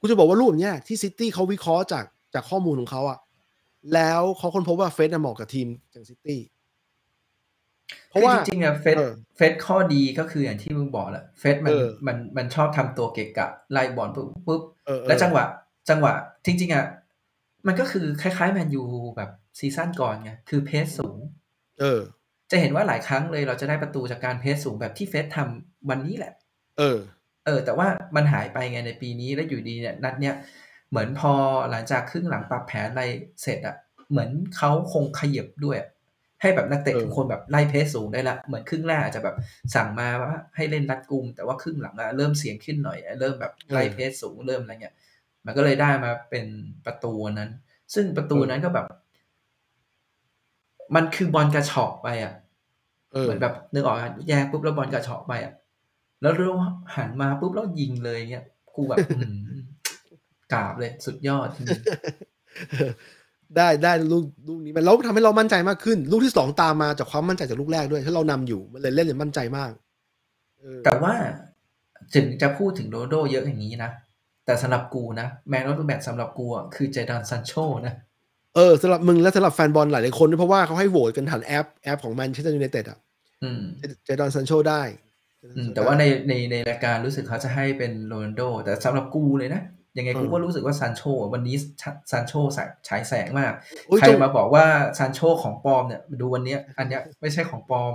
กูจะบอกว่าลูกแบบเนี้ยที่ซิตี้เขาวิเคราะห์จากจากข้อมูลของเขาอะแล้วเขาค้นพบว่าเฟสน่ะเหมาะกับทีมอย่างซิตี้ เพราะว่าคือจริงๆอะเฟสเออเฟสข้อดีก็คืออย่างที่มึงบอกแหละเฟสมันเออมันมันชอบทำตัวเกะกะไล่บอลปุ๊บปุ๊บเออเออแล้วจังหวะ จังหวะ จริง ๆอะมันก็คือคล้ายๆแมนยูแบบซีซั่นก่อนไงคือเพสสูง เออ จะเห็นว่าหลายครั้งเลยเราจะได้ประตูจากการเพสสูงแบบที่เฟสทำวันนี้แหละ เออ เออ แต่ว่ามันหายไปไงในปีนี้แล้วอยู่ดีเนี่ยนัดเนี้ยเหมือนพอหลังจากครึ่งหลังปรับแผนอะไรเสร็จอะเหมือนเขาคงขยับด้วยอะ ให้แบบนักเตะเออทุกคนแบบไล่เพสสูงได้ละเหมือนครึ่งแรกอาจจะแบบสั่งมาว่าให้เล่นรัดกุม แต่ว่าครึ่งหลังอะเริ่มเสียงขึ้นหน่อยอะเริ่มแบบไล่เพสสูงเริ่มอะไรเงี้ยมันก็เลยได้มาเป็นประตูนั้น ซึ่งประตูนั้นก็แบบ มันคือบอลกระฉอกไปอะเออเหมือนแบบนึกออกอะแยกปุ๊บแล้วบอลกระเฉาะไปอะแล้วเราหันมาปุ๊บแล้วยิงเลยเงี้ยกูแบบอื้อหือกราบเลยสุดยอดจริง ได้ได้ลูกลูกนี้มันแล้วทำให้เรามั่นใจมากขึ้น ลูกที่สองตามมาจากความมั่นใจจากลูกแรกด้วยถ้าเรานำอยู่มันเลยเล่นเลยมั่นใจมากเออแต่ว่าถึงจะพูดถึงโรนัลโดเยอะอย่างนี้นะ แต่สำหรับกูนะ man of the match สำหรับกูอะคือเจดอนซันโชนะ เออสำหรับมึงและสำหรับแฟนบอลหลายๆคนด้วยเพราะว่าเขาให้โหวตกันผ่านแอปแอปของแมนเชสเตอร์ยูไนเต็ดอะอืมเจดอนซันโชได้อืมแต่ว่าในในในรายการรู้สึกเขาจะให้เป็นโรนัลโด แต่สำหรับกูเลยนะ ยังไงกูก็รู้สึกว่าซันโชวันนี้ซันโชฉายแสงมากโอ้ยใครยังมาบอกว่าซันโชของปลอมเนี่ยดูวันเนี้ยอันเนี้ยไม่ใช่ของปลอม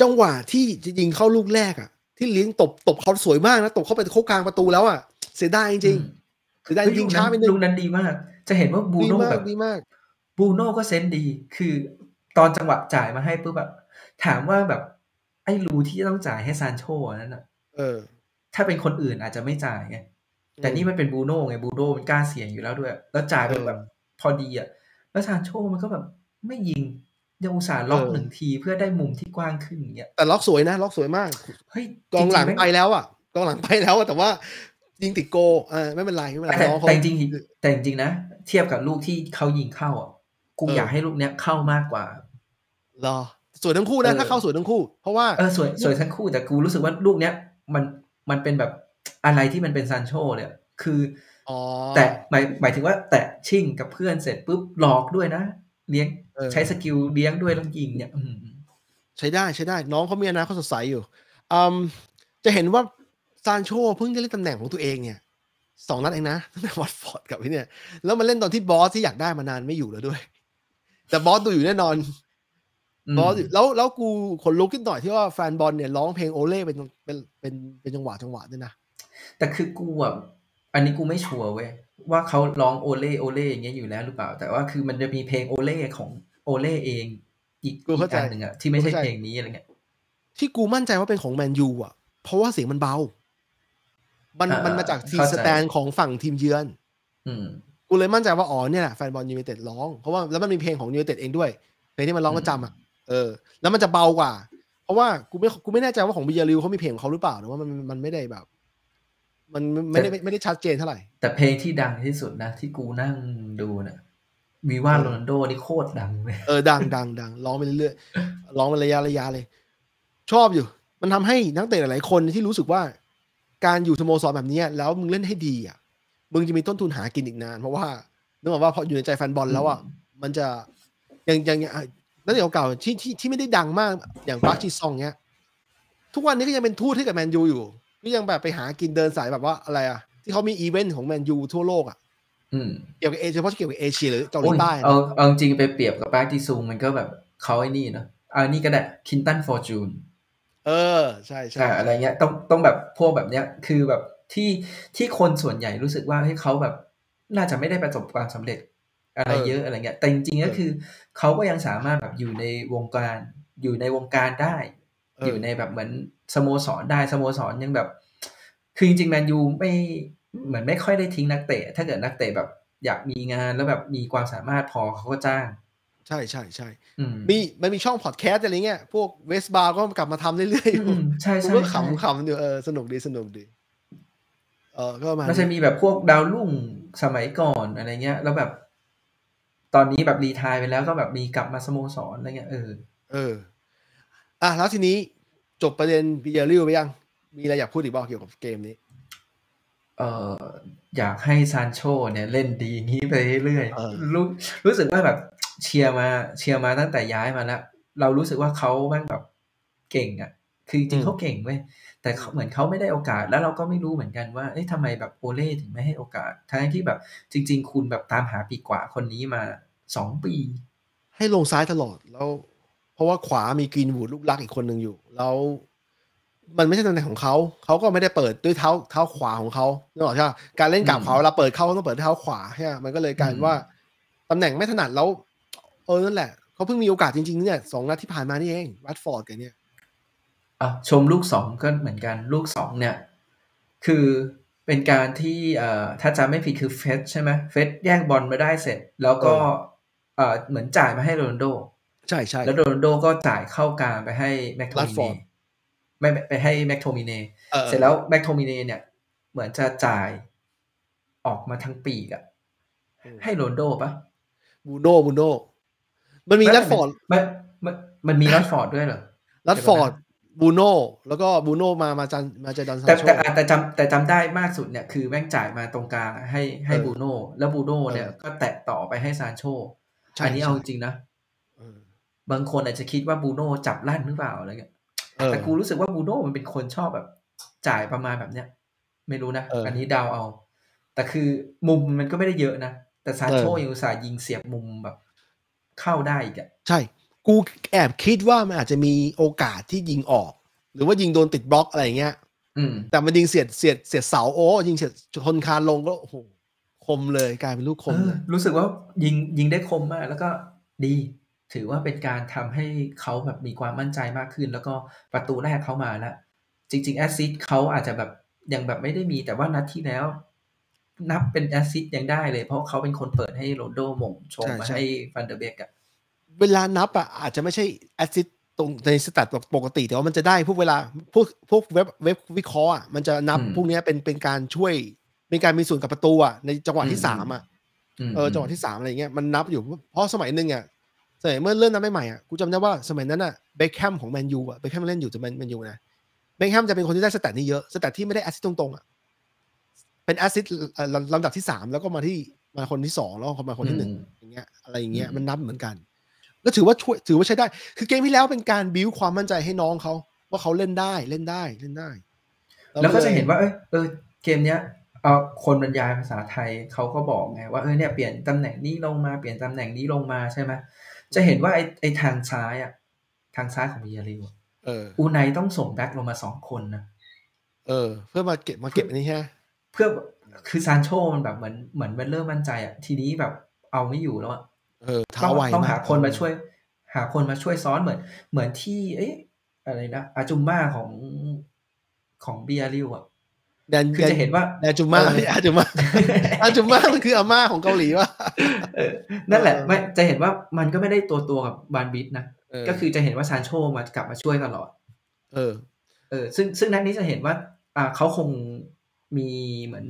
จังหวะที่จะยิงเข้าลูกแรกอะ ที่เลี้ยงตบตบเขาสวยมากนะ ตบเข้าไปโคกกลางประตูแล้วอะ เสียดายจริงอืมๆเสียดายจริงๆช้าไปหนึ่ลูงกนั้นดีมาก จะเห็นว่าบูดีโน่มาแบกบดีมากบูโน่ก็เซนส์ดีคือตอนจังหวะจ่ายมาให้ปุ๊บแบบ ถามว่าแบบ ไอ้รูที่จะต้องจ่ายให้ซานโชอันนั้นอะเออถ้าเป็นคนอื่นอาจจะไม่จ่ายไง แต่นี่มันเป็นบูโน่ไงบูโน่มันกล้าเสี่ยงอยู่แล้วด้วย แล้วจ่ายไปเออแบบพอดีอะแล้วซานโชมันก็แบบไม่ยิงยังอุตส่าห์ล็อกเออหนึ่งทีเพื่อได้มุมที่กว้างขึ้นอย่างเงี้ยแต่ล็อกสวยนะ ล็อกสวยมากเฮ้ยกองหลังจริๆไปแล้วอะกองหลังไปแล้วอะแต่ว่ายิงติดโกอ่าไม่เป็นไรไม่เป็นไรแต่น้องเขาแต่จริงๆแต่จริงๆนะ เทียบกับลูกที่เขายิงเข้าอะกูเออออยากให้ลูกเนี้ยเข้ามากกว่ารอสวยทั้งคู่นะเออถ้าเข้าสวยทั้งคู่ เพราะว่าเออสวยสวยทั้งคู่แต่กูรู้สึกว่าลูกเนี้ยมันมันเป็นแบบ อะไรที่มันเป็นซานโชเลยอะคือ อ๋อ แต่หมายหมายถึงว่า แตะชิ่งกับเพื่อนเสร็จปุ๊บหลอกด้วยนะ เลี้ยงเออใช้ skill เลี้ยงด้วยแล้วยิงเนี่ย อืมใช้ได้ใช้ได้ น้องเขามีอนาคตสดใสอยู่อืมจะเห็นว่าซานโชเพิ่งได้เล่นตำแหน่งของตัวเองเนี่ยสองนัดเองนะตั้งแต่วัตฟอร์ดกับพี่เนี่ย แล้วมาเล่นตอนที่ boss ที่อยากได้มานานไม่อยู่แล้วด้วย แต่ boss ดูอยู่แน่นอน อืม boss อยู่แล้วแล้วกูขนลุกขึ้นหน่อยที่ว่าแฟนบอลเนี่ยร้องเพลงโอเล่เป็นเป็นเป็นเป็นจังหวะจังหวะด้วยนะ แต่คือกูอะ อันนี้กูไม่ชัวร์เว้ย ว่าเขาร้องโอเล่โอเล่อย่างเงี้ยอยู่แล้วหรือเปล่า แต่ว่าคือมันจะมีเพลงโอเล่ของโอเล่เอง อีกกูอีเข้ากใจอันหนึ่งอะที่ไม่ใช่กูเข้าใจเพลงนี้อะไรเงี้ย ที่กูมั่นใจว่าเป็นของแมนยูอะ เพราะว่าเสียงมันเบา มันอ่ามัมันมาจากที่เข้าใจ standของฝั่งทีมเยือน อืมกูเลยมั่นใจว่า อ๋อเนี่ยแหละแฟนบอลยูไนเต็ดร้อง เพราะว่าแล้วมันมีเพลงของยูไนเต็ดเองด้วยเพลงที่มันร้องประจำอะเออ แล้วมันจะเบากว่า เพราะว่ากูไม่กูไม่แน่ใจว่าของบิยาริวเขามีเพลงของเขาหรือเปล่าแต่ว่ามันมันไม่ได้แบบ มันไม่ได้ไม่ได้ชัดเจนเท่าไหร่ แต่เพลงที่ดังที่สุดนะ ที่กูนั่งดูน่ะวีว่าเออโรนัลโดนี่โคตรดังเลยเออดังดังดังร้องไปเรื่อยๆร้องเป็นระยะระยะเลย ชอบอยู่ มันทำให้นักเตะหลายๆคนที่รู้สึกว่า การอยู่สโมสรแบบเนี้ยแล้วมึงเล่นให้ดีอะมึงจะมีต้นทุนหากินอีกนาน เพราะว่านึกออกว่าพออยู่ในใจแฟนบอลแล้วอะมันจะยังยังยังนักเตะเก่าๆที่ที่ที่ไม่ได้ดังมากอย่างปาร์คจีซองเนี้ย ทุกวันนี้ก็ยังเป็นทูตให้กับแมนยูอยู่ ก็ยังแบบไปหากินเดินสายแบบว่าอะไรอะ ที่เขามีอีเวนต์ของแมนยูทั่วโลกอะอืมเกี่ยวกับเอเชียเฉพาะเกี่ยวกับเอเชียหรือเกาหลีโอ้ยใต้เอานะเอาจริงๆไปเปรียบกับปาร์คจีซองมันก็แบบเขาไอ้นี่เนาะเอานี่ก็ได้ควินตันฟอร์จูนเออใช่ใช่ใช่อะไรเงี้ยต้องต้องแบบพวกแบบเนี้ยคือแบบที่ที่คนส่วนใหญ่รู้สึกว่าให้เขาแบบน่าจะไม่ได้ประสบความสำเร็จอะไรเยอะอะไรเงี้ย แต่จริงๆก็คือเขาก็ยังสามารถแบบอยู่ในวงการอยู่ในวงการได้เอออยู่ในแบบเหมือน สโมสรได้สโมสรยังแบบ คือจริงๆแมนยูไม่เหมือนไม่ค่อยได้ทิ้งนักเตะ ถ้าเกิดนักเตะแบบอยากมีงานแล้วแบบมีความสามารถพอเขาก็จ้าง ใช่ใช่ใช่อืมมีมันมีช่องพอดแคสต์อะไรเงี้ยพวกเวสบราวน์ก็กลับมาทำเรื่อยๆอืมใช่กูใช่ก็ใช่ขำขำอยู่เออสนุกดีสนุกดีเออก็ประมาณมันจะนี้มีแบบพวกดาวรุ่งสมัยก่อนอะไรเงี้ย แล้วแบบ ตอนนี้แบบรีทายไปแล้วก็แบบมีกลับมาสโมสรอะไรเงี้ยเออเอออะแล้วทีนี้ จบประเด็นบีเอริวไปยัง มีอะไรอยากพูดอีกบ้างเกี่ยวกับเกมนี้ เอออยากให้ซานโชเนี่ยเล่นดีอย่างนี้ไปเรื่อยเออๆรู้รู้สึกว่าแบบเชียร์มาเชียร์มาตั้งแต่ย้ายมาแล้วเรารู้สึกว่าเขาแม่งแบบเก่งอะ คือจริงๆเขาเก่งเว้ยแต่เขาเหมือนเขาไม่ได้โอกาส แล้วเราก็ไม่รู้เหมือนกันว่าเอ๊ะทำไมแบบโอเล่ถึงไม่ให้โอกาสทั้งที่แบบ จริง ๆ คุณแบบตามหาปีกว่าคนนี้มาสองปี ให้ลงซ้ายตลอดแล้วเพ ราะว่าขวามีกรีนวูดลูกรักอีกคนหนึ่งอยู่ แล้วมันไม่ใช่ตำแหน่งของเขาเขาก็ไม่ได้เปิดด้วยเท้าเท้าขวาของเขานึกออกใช่ไหมการเล่นกับอืมเขาเวลาเปิดเข้าต้องเปิดด้วยเท้าขวาใช่ไหมมันก็เลยกลายเป็นว่าตำแหน่งไม่ถนัดแล้ว เออนั่นแหละเขาเพิ่งมีโอกาสจริงๆเนี่ยสองนัดที่ผ่านมานี่เองวัตฟอร์ดกันเนี่ยอะชมลูกสองก็เหมือนกันลูกสองเนี่ย คือเป็นการที่เอ่อถ้าจำไม่ผิดคือเฟร็ดใช่ไหมเฟร็ดแย่งบอลมาได้เสร็จ แล้วก็เอ่อเหมือนจ่ายมาให้โรนัลโด ใช่ใช่แล้วโรนัลโดก็จ่ายเข้ากลางไปให้แม็กโทมิ Rashford เนไม่ไม่ไปให้แม็กโทมิเนเออเสร็จแล้วแม็กโทมิเนเนี่ย เหมือนจะจ่ายออกมาทั้งปีกอะให้โรนลโดปะบูโน่บูโน่มันมีไรัดฟอร์ดมันมันมันมีรัดฟอร์ดด้วยเหรอรัดฟอร์ดบูโน่แล้วก็บูโน่มามาจันมาเจอดันซาแต่นโชแต่แต่แต่จำแต่จำได้มากสุดเนี่ยคือแม่งจ่ายมาตรงกลางอะให้ให้เออบูโน่แล้วบูโน่เนี่ยเออก็แตะต่อไปให้ซานโชใช่อันนี้ใช่เอาจริงๆนะเออ บางคนอาจจะคิดว่าบูโน่จับลั่นหรือเปล่าอะไรเงี้ยเออแต่กูรู้สึกว่าบูโน่มันเป็นคนชอบแบบ จ่ายประมาณแบบเนี้ย ไม่รู้นะเอออันนี้เดาเอา แต่คือมุมมันก็ไม่ได้เยอะนะ แต่ซานโชเออยังอุตส่าห์ยิงเสียบมุมแบบ เข้าได้อีกอะใช่ กูแอบคิดว่ามันอาจจะมีโอกาสที่ยิงออก หรือว่ายิงโดนติดบล็อกอะไรอย่างเงี้ยอืมแต่มันยิงเสียดเสียดเสียดเสาโอ้ยิงเสียดชนคานลงก็โอ้โหคมเลยกลายเป็นลูกคมเอเลอยรู้สึกว่ายิงยิงได้คมมาก แล้วก็ดี ถือว่าเป็นการทำให้เขาแบบมีความมั่นใจมากขึ้น แล้วก็ประตูแรกเขามาแล้วจริงๆ assist เขาอาจจะแบบยังแบบไม่ได้มีแต่ว่านัดที่แล้ว นับเป็น assist ยังได้เลย เพราะเขาเป็นคนเปิดให้โรนลโดโหม่งชงมาให้ฟานเดอเบคอะเวลานับอะอาจจะไม่ใช่ assist ตรงใน stat ปกติ แต่ว่ามันจะได้พวกเวลาพวกพวกเว็บเว็บวิเคราะห์อะมันจะนับพวกเนี้ยเป็นเป็นการช่วยเป็นการมีส่วนกับประตูอะในจังหวะที่สามอะมเออจังหวะที่สามอะไรเงี้ยมันนับอยู่เพราะสมัยหนึ่งอะ สมัยเมื่อเริ่มนับใหม่ๆอะกูจำได้ว่าสมัยนั้นอะเบคแฮมของแมนยูอะเบคแฮมเล่นอยู่จะแมนแมนยูนะเบคแฮมจะเป็นคนที่ได้ stat นี้เยอะ stat ที่ไม่ได้ assist ตรงๆอะเป็น assist ลำดับที่สามแล้วก็มาที่มาคนที่สองแล้วก็มาคนที่หนึ่งอืมอย่างเงี้ยอะไรอย่างเงี้ยอืมมันนับเหมือนกัน ก็ถือว่าช่วยถือว่าใช้ได้ คือเกมที่แล้วเป็นการบิวความมั่นใจให้น้องเขาว่าเขาเล่นได้เล่นได้เล่นได้ แล้วก็จะเห็นว่าเอยเออเกมเนี้ยเออคนบรรยายภาษาไทยเขาก็บอกไงว่าเออเนี่ยเปลี่ยนตำแหน่งนี้ลงมาเปลี่ยนตำแหน่งนี้ลงมาใช่ไหม จะเห็นว่าไอ้ไอ้ทางซ้ายอะ ทางซ้ายของมิยาริวอะเอออูไนต้องส่งแบ็คลงมาสองคนนะเออ เพื่อมาเก็บมาเก็บอันนี้ฮะเพื่อคือซานโชมันแบบเหมือนเหมือนมันเริ่มมั่นใจอะทีนี้แบบเอาไม่อยู่แล้วอะเออต้เท้าองไวต้องกหาคนมาช่วย หาคนมาช่วยซ้อนเหมือน เหมือนที่ เอ๊ะอะไรนะอาจุมมาของของเบียริวอะ แดนคือจะเห็นว่าแดนจุม่าเอออาจุม่าอาจุม่ามันคืออาม่าของเกาหลีวะเออนั่นแหละเออไม่จะเห็นว่ามันก็ไม่ได้ตัวตัวกับบานบิทนะเออก็คือจะเห็นว่าซานโชมากลับมาช่วยตลอด เออ เออ ซึ่งซึ่งนัดนี้จะเห็นว่า อ่าเขาคงมีเหมือน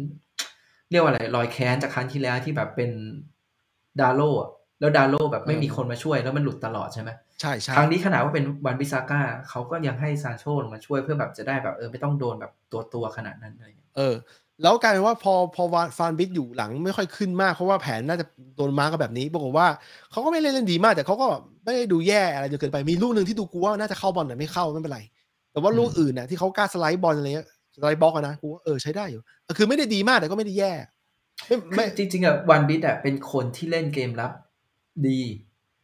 เรียกว่าอะไรรอยแค้นจากครั้งที่แล้วที่แบบเป็นดาโลอะแล้วดาโลแบบไม่มีคนมาช่วยแล้วมันหลุดตลอดใช่ไหม ใช่ใช่ครั้งนี้ขนาดว่าเป็นวันบิซาก้าเขาก็ยังให้ซานโชลงมาช่วยเพื่อแบบจะได้แบบเออไม่ต้องโดนแบบตัวตัวๆขนาดนั้นอะไรอย่างเงี้ยเออ แล้วกลายเป็นว่าพอพอวานฟานบิดอยู่หลังไม่ค่อยขึ้นมากเพราะว่าแผนน่าจะโดนมาร์กกับแบบนี้ปรากฏว่าเขาก็ไม่เล่นเล่นดีมาก แต่เขาก็ไม่ได้ดูแย่อะไรจนเกินไปมีลูกหนึ่งที่ดูกูว่าน่าจะเข้าบอลแต่ไม่เข้าไม่เป็นไร แต่ว่าลูกอื่นน่ะที่เขากล้าสไลด์บอลอะไรเงี้ยสไลด์บล็อกอะนะกูว่าเออใช้ได้อยู่เออคือไม่ได้ดีมากแต่ก็ไม่ได้แย่ไม่ไม่ไม่จริงๆอะวันบิทอะเป็นคนที่เล่นเกมรับดี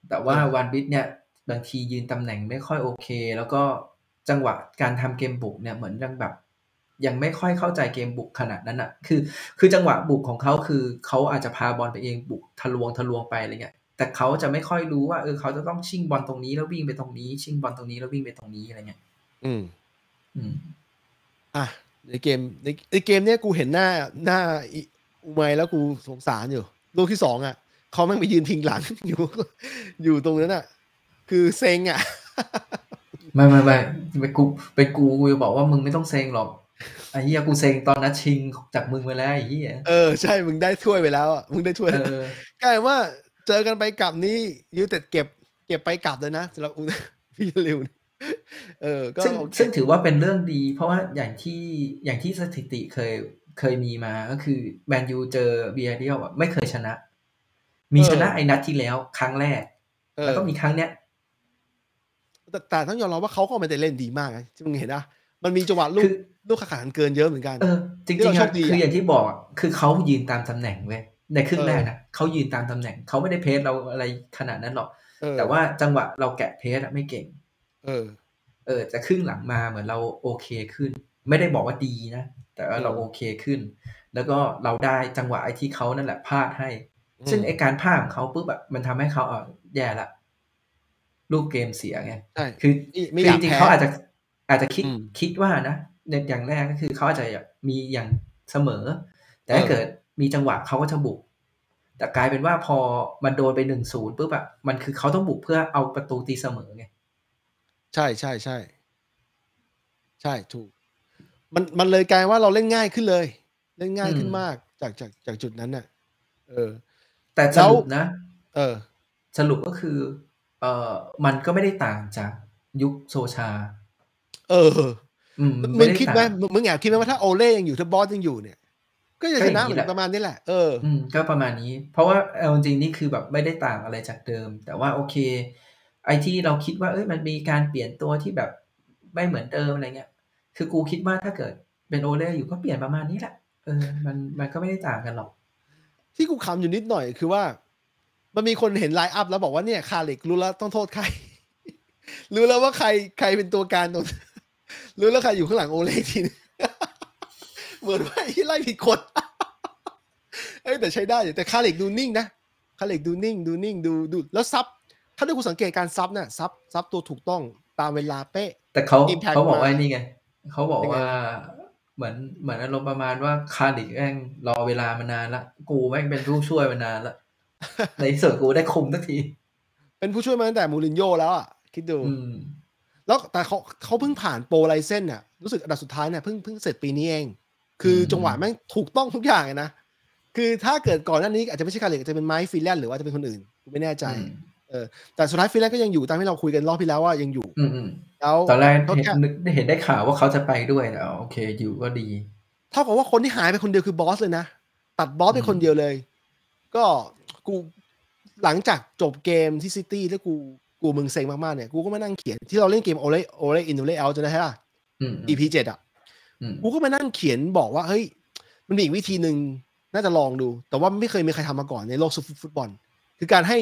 แต่ว่าเออวันบิทเนี่ย บางทียืนตำแหน่งไม่ค่อยโอเค แล้วก็จังหวะการทำเกมบุกเนี่ยเหมือนยังแบบ ยังไม่ค่อยเข้าใจเกมบุกขนาดนั้นอะ คือ คือจังหวะบุกของเขาคือเขาอาจจะพาบอลไปเองบุกทะลวงทะลวงไปอะไรเงี้ยแต่เขาจะไม่ค่อยรู้ว่าเออเขาจะต้องชิงบอลตรงนี้แล้ววิ่งไปตรงนี้ ชิงบอลตรงนี้แล้ววิ่งไปตรงนี้อะไรเงี้ยอืม อืม อะในเกมในในเกมเนี้ยกูเห็นหน้าหน้าอิอุไมแล้วกูสงสารอยู่ลูกที่สองอะเขาแม่งไปยืนพิงหลังอยู่ อยู่ตรงนั้นอะ คือเซ็งอะ ไม่ไม่ไม่ไปกูไปกูกูจะบอกว่ามึงไม่ต้องเซ็งหรอกไอ้เหี้ยกูเซ็งตอนนัดชิงจากมึงไปแล้วไอ้เหี้ยเออใช่มึงได้ถ้วยไปแล้วอะมึงได้ถ้วยเออกลายเป็นว่าเจอกันไปกลับนี้ยูเต็ดเก็บ เก็บไปกลับเลยนะสำหรับอุพี่ลิวเออก็ซึ่งโอเคซึ่งถือว่าเป็นเรื่องดี เพราะว่าอย่างที่อย่างที่สถิติเคยเคยมีมาก็คือแมนยูเจอเบียร์เดียลไม่เคยชนะ มีชนะไอ้นัดที่แล้วครั้งแรกเออแล้วก็มีครั้งเนี้ย แต่แต่ต้องยอมรับว่าเขาก็ไม่ได้เล่นดีมากนะที่มึงเห็นนะมันมีจังหวะลูคืกอลูกขาขันเกินเยอะเหมือนกันเออจที่ริงเราๆโชอะคดีอะคืออย่างที่บอกอะคือเขายืนตามตำแหน่งเว้ยในครึ่งเออแรกนะเขายืนตามตำแหน่งเขาไม่ได้เพสเราอะไรขนาดนั้นหรอกเออแต่ว่าจังหวะเราแกะเพสอะไม่เก่ง เออ เออจะครึ่งหลังมาเหมือนเราโอเคขึ้น ไม่ได้บอกว่าดีนะแต่ว่าเราเออโอเคขึ้น แล้วก็เราได้จังหวะไอ้ที่เขานั่นแหละพลาดให้อืมซึ่งไอ้การพลาดของเขาปุ๊บอะมันทำให้เขาเออแย่ละ ลูกเกมเสียไงใช่คือไม่ไม่คืออยากจริงแพ้ๆเขาอาจจะอาจจะคิดอืมคิดว่านะในอย่างแรกก็คือเขาอาจจะมีอย่างเสมอ แต่ถ้าเออเกิดมีจังหวะเขาก็จะบุก แต่กลายเป็นว่าพอมันโดนไปหนึ่งศูนย์ปุ๊บอะมันคือเขาต้องบุกเพื่อเอาประตูตีเสมอไงใช่ใช่ใช่ใช่ถูก มันมันเลยกลายว่าเราเล่นง่ายขึ้นเลย เล่นง่ายขึ้นอืมมาก จากจากจากจุดนั้นน่ะ เออ แต่สแล้วรุปนะ เออ สรุปก็คือ เอ่อ มันก็ไม่ได้ต่างจากยุคโซชา เออ อืม มึงไได้คิดไหมต่างมึงมึงแอบคิดไหมว่าถ้าโอเล่ยังอยู่ถ้าบอสยังอยู่เนี่ย ก็จะก็ชอย่างนะนี้เหมือแหละนประมาณนี้แหละ เออ อืม ก็ประมาณนี้ เพราะว่าเอาจริงๆนี่คือแบบไม่ได้ต่างอะไรจากเดิม แต่ว่าโอเค ไอ้ที่เราคิดว่า เอ้ย มันมีการเปลี่ยนตัวที่แบบไม่เหมือนเดิมอะไรเงี้ย คือกูคิดว่าถ้าเกิดเป็นโอเล่อยู่ก็เปลี่ยนประมาณนี้แหละ เออ มัน มันก็ไม่ได้ต่างกันหรอก ที่กูคำอยู่นิดหน่อยคือว่า มันมีคนเห็นไลน์อัพแล้วบอกว่าเนี่ยคาเล็กรู้แล้วต้องโทษใคร รู้แล้วว่าใครใครเป็นตัวการตรงรู้แล้วใครอยู่ข้างหลังโอเล่ทีนึงเหมือนว่าที่ไล่ผิดคนเอ้ยแต่ใช้ได้อยู่แต่คาเล็กดูนิ่งนะคาเล็กดูนิ่ง ดูนิ่งดูดูแล้วซับถ้าด้วยคุณสังเกตการซับเนี่ยซับซับตัวถูกต้องตามเวลาเป๊ะ แต่เขา Impact เขาบอกว่ามานี่ไงเขาบอกยังไงว่าเหมือนเหมือนอารมณ์ประมาณว่าคาร์ดิกแม่งรอเวลามานานละ กูแม่งเป็นผู้ช่วยมานานละ ในที่สุดกูได้คุมสักที เป็นผู้ช่วยมาตั้งแต่มูรินโญ่แล้วอะ คิดดูอืมแล้วแต่เขาเขาเพิ่งผ่าน pro licence น่ะ รู้สึกอันดับสุดท้ายเนี่ยเพิ่งเพิ่งเสร็จปีนี้เอง คืออมจังหวะแม่งถูกต้องทุกอย่างเลยนะ คือถ้าเกิดก่อนหน้านี้อาจจะไม่ใช่คาร์ริคอาจจะเป็นไมค์ฟีแลนหรือว่าจะเป็นคนอื่นกูไม่แน่ใจอืมแต่สุดท้ายฟรีแลนซ์ก็ยังอยู่ตามที่เราคุยกันรอบที่แล้วว่ายังอยู่อืมอืมแล้วตอนแรกเขาเห็นแค่นึกเห็นได้ข่าวว่าเขาจะไปด้วยแต่อ๋อโอเค อยู่ก็ดีเท่ากับว่าคนที่หายไปคนเดียวคือ boss เลยนะ ตัด boss ไปอืมคนเดียวเลย ก็ กูหลังจากจบเกมที่ซิตี้แล้วกูกูมึงเซ็งมากๆเนี่ยกูก็มานั่งเขียนที่เราเล่นเกมโอเล่โอเล่ in โอเล่ out จะได้ใช่ป่ะอืม EP เจ็ดอะอืมกูก็มานั่งเขียนบอกว่าเฮ้ย มันมีอีกวิธีหนึ่งน่าจะลองดู แต่ว่าไม่เคยมีใครทำมาก่อนในโลกฟุตบอล คือการให้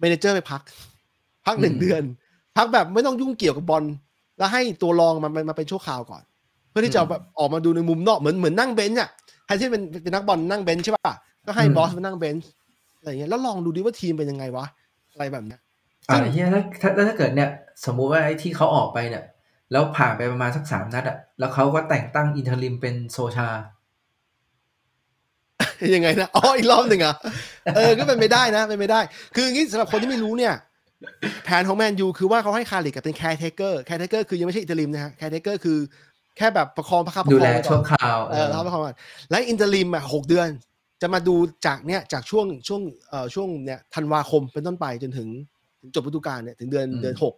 manager ไปพัก พักหนึ่งเดือน พักแบบไม่ต้องยุ่งเกี่ยวกับบอลแล้วให้ตัวรองมันมันมาเป็นชั่วคราวก่อน เพื่อที่จะแบบออกมาดูในมุมนอกเหมือนเหมือนนั่ง bench อะใครที่เป็นเป็นนักบอลนั่ง bench ใช่ป่ะก็ให้ boss มานั่ง bench อะไรอย่างเงี้ยแล้วลองดูดิว่าทีมเป็นยังไงวะอะไรแบบเนี้ยอ่าเฮียถ้าถ้าถ้าเกิดเนี่ยสมมุติว่าไอ้ที่เขาออกไปเนี่ย แล้วผ่านไปประมาณสักสามนัดอะแล้วเขาก็แต่งตั้ง interim เป็นโซชา ยังไงนะอ๋ออีกรอบหนึ่งอะเออก็เป็นไปได้นะเป็นไปได้ คืออย่างนี้สำหรับคนที่ไม่รู้เนี่ย แผนของแมนยูคือว่าเขาให้คาร์ริคกับเป็น caretaker caretaker คือยังไม่ใช่ interim นะฮะ caretaker คือแค่แบบประคองประคับประคองดูแลไว้ก่ชั่วนคราวเออรับประคองก่อนและ interim อะหกเดือน จะมาดูจากเนี่ยจากช่วงช่วงเอ่อช่วงเนี่ยธันวาคมเป็นต้นไปจนถึงถึงจบฤดูกาลเนี่ยถึงเดือนเดือนหก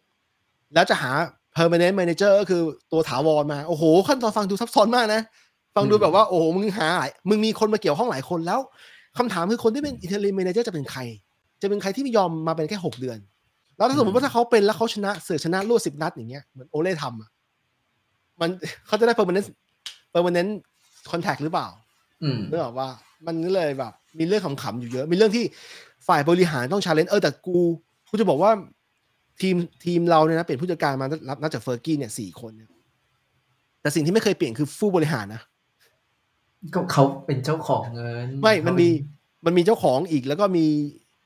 แล้วจะหา permanent manager ก็คือตัวถาวรมา โอ้โห ขั้นตอนฟังดูซับซ้อนมากนะ ฟังดูแบบว่า โอ้โห มึงหาหลายมึงมีคนมาเกี่ยวข้องหลายคนแล้วคำถามคือคนที่เป็น interim manager จะเป็นใคร จะเป็นใครที่ไม่ยอมมาเป็นแค่หกเดือน แล้วถ้าสมมติว่าถ้าเขาเป็นแล้วเขาชนะเสือชนะรวดสิบนัดอย่างเงี้ยเหมือนโอเล่ทำอะมัน เขาจะได้ permanent permanent contract หรือเปล่า อืม นึกออกว่า มันก็เลยแบบ มีเรื่องขำๆอยู่เยอะ มีเรื่องที่ฝ่ายบริหารต้อง challenge เออแต่กูกูจะบอกว่าทีมทีมเราเนี่ยนะเปลี่ยนผู้จัดการมารับนับจากเฟอร์กี้เนี่ยสี่คนเนี่ยแต่สิ่งที่ไม่เคยเปลี่ยนคือผู้บริหารนะก็เขาเป็นเจ้าของเงินไม่มันมีมันมีเจ้าของอีกแล้วก็มี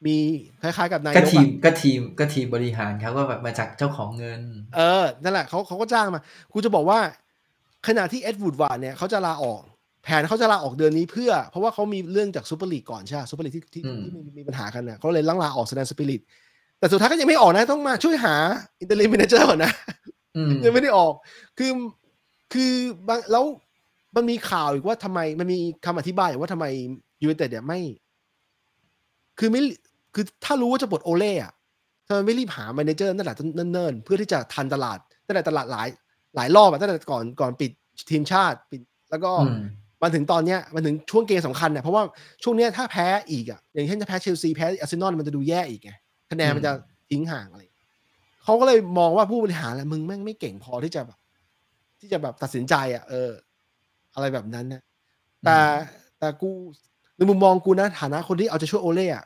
มีคล้ายๆกับนายก็กทีมอะก็ทีมก็ทีมบริหารเขาก็แบบมาจากเจ้าของเงิน เออนั่นแหละเขาเขาก็จ้างมากูจะบอกว่า ขณะที่เอ็ดวูดวาร์ดเนี่ยเขาจะลาออก แผนเขาจะลาออกเดือนนี้เพื่อ เพราะว่าเขามีเรื่องจากซูเปอร์ลีกก่อนใช่ไหมซูเปอร์ลีกที่ที่อืมที่มีมีปัญหากันเนี่ยเขาเลยลังลาออกแสดงสปิริตแต่สุดท้ายก็ยังไม่ออกนะ ต้องมาช่วยหา interim manager ก่อนนะอืมยังไม่ได้ออก คือคือบางแล้วมันมีข่าวอีกว่าทำไมมันมีคำอธิบายอีกว่าทำไมยู i นเต็ดเนี่ยไม่ คือไม่คือถ้ารู้ว่าจะปลดโอเล่อะทำไมไม่รีบหาแมเนเจอร์ตั้งแต่เนิ่นๆ เพื่อที่จะทันตลาดตั้งแต่ตลาดหลาย หลายรอบอะตั้งแต่ก่อนก่อนปิดทีมชาติปิด แล้วก็อื มมาถึงตอนเนี้ยมันถึงช่วงเกมสำคัญเนี่ยเพราะว่าช่วงเนี้ยถ้าแพ้อีกอะอย่างเช่นถ้าแพ้เชลซีแพ้อาร์เซนอลมันจะดูแย่อีกไงคะแนนมันจะทิ้งห่างอะไรเขาก็เลยมองว่าผู้บริหารแหละมึงแม่งไม่เก่งพอที่จะแบบ ที่จะแบบตัดสินใจอะเออ อะไรแบบนั้นนะแต่แต่กูในมุมมองกูนะฐานะคนที่เอาใจะช่วยโอเล่อะ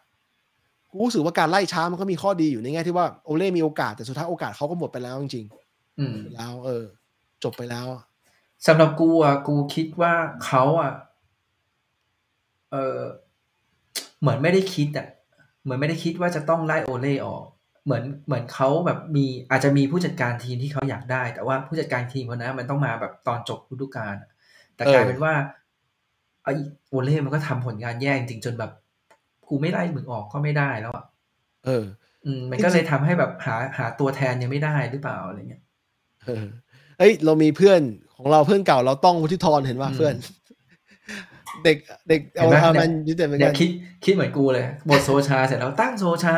กูรู้สึกว่าการไล่ช้ามันก็มีข้อดีอยู่ในแง่ที่ว่าโอเล่มีโอกาสแต่สุดท้ายโอกาสเขาก็หมดไปแล้วจริงอืมๆไปแล้ว เออ จบไปแล้ว สำหรับกูอะกูคิดว่าเขาอะ เออเหมือนไม่ได้คิดอะ เหมือนไม่ได้คิดว่าจะต้องไล่โอเล่ออก เหมือนเหมือนเขาแบบมีอาจจะมีผู้จัดการทีมที่เขาอยากได้ แต่ว่าผู้จัดการทีมคนนั้นมันต้องมาแบบตอนจบฤดูกาลอะแต่กลายเป็นว่าไอโอเล่มันก็ทำผลงานแย่จริงๆจนแบบ กูไม่ไล่มึงออกก็ไม่ได้แล้วอะเออ อืม มันก็เลยทำให้แบบหาหาตัวแทนยังไม่ได้หรือเปล่าอะไรเงี้ยเออ เอ้ย เรามีเพื่อนของเราเพื่อนเก่าเราต้องวุฒิธรเห็นว่าอืมเพื่อน เด็กเด็กเห็เอานไหมทาเนี่มัยนยุติเหมือนเนี่กัยนคิดคิดเหมือนกูเลยบทโซชาเสร็จแล้วตั้งโซชา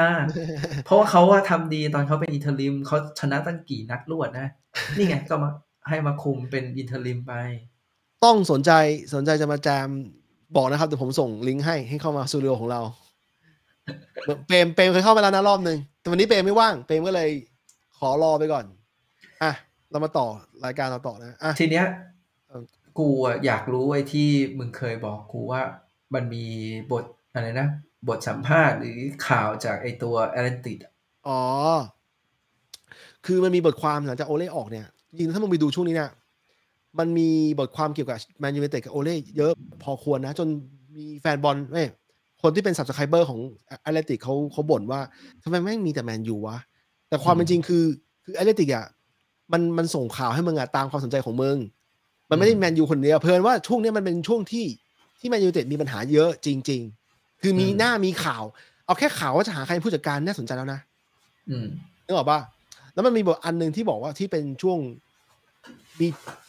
เพราะว่าเขาว่าทำดีตอนเขาเป็นอินเทอร์ลิมเขาชนะตั้งกี่นัดรวดนะ นี่ไงก็มาให้มาคุมเป็น interim ไป ต้องสนใจสนใจจะมาแจมบอกนะครับเดี๋ยวผมส่งลิงก์ให้ให้เข้ามาสตูดิโอของเราเปรมเปรมเคยเข้ามาแล้วนะรอบหนึ่งแต่วันนี้เปรมไม่ว่างเปรมก็เลยขอรอไปก่อนอะ เรามาต่อรายการเราต่อนะอะทีเนี้ยเออกูอะอยากรู้ไอ้ที่มึงเคยบอกกูว่ามันมีบทอะไรนะ บทสัมภาษณ์หรือข่าวจากไอ้ตัว Athleticอ๋อ คือมันมีบทความหลังจากโอเล่ออกเนี่ยจริงๆถ้ามึงไปดูช่วงนี้เนี่ยมันมีบทความเกี่ยวกับแมนยู i นเต็ดกับโอเล่เยอะพอควรนะ จนมีแฟนบอลเอ้ยคนที่เป็น s ับสไครเบอร์ของ Athletic เขาเขาบ่นว่าทำไมแม่งมีแต่แมนยูวะ แต่ความเป็นจริงคือคือ Athletic อะ มันมันส่งข่าวให้มึงอะตามความสนใจของมึง มันไม่ได้แมนยูคนเดียวเพลินว่าช่วงเนี้ยมันเป็นช่วงที่ที่แมนยูไนเต็ดมีปัญหาเยอะจริง ๆ คือมีหน้ามีข่าว เอาแค่ข่าวว่าจะหาใครเป็นผู้จัดการน่าสนใจแล้วนะอืมนึกออกปะแล้วมันมีบทอันหนึ่งที่บอกว่าที่เป็นช่วงมี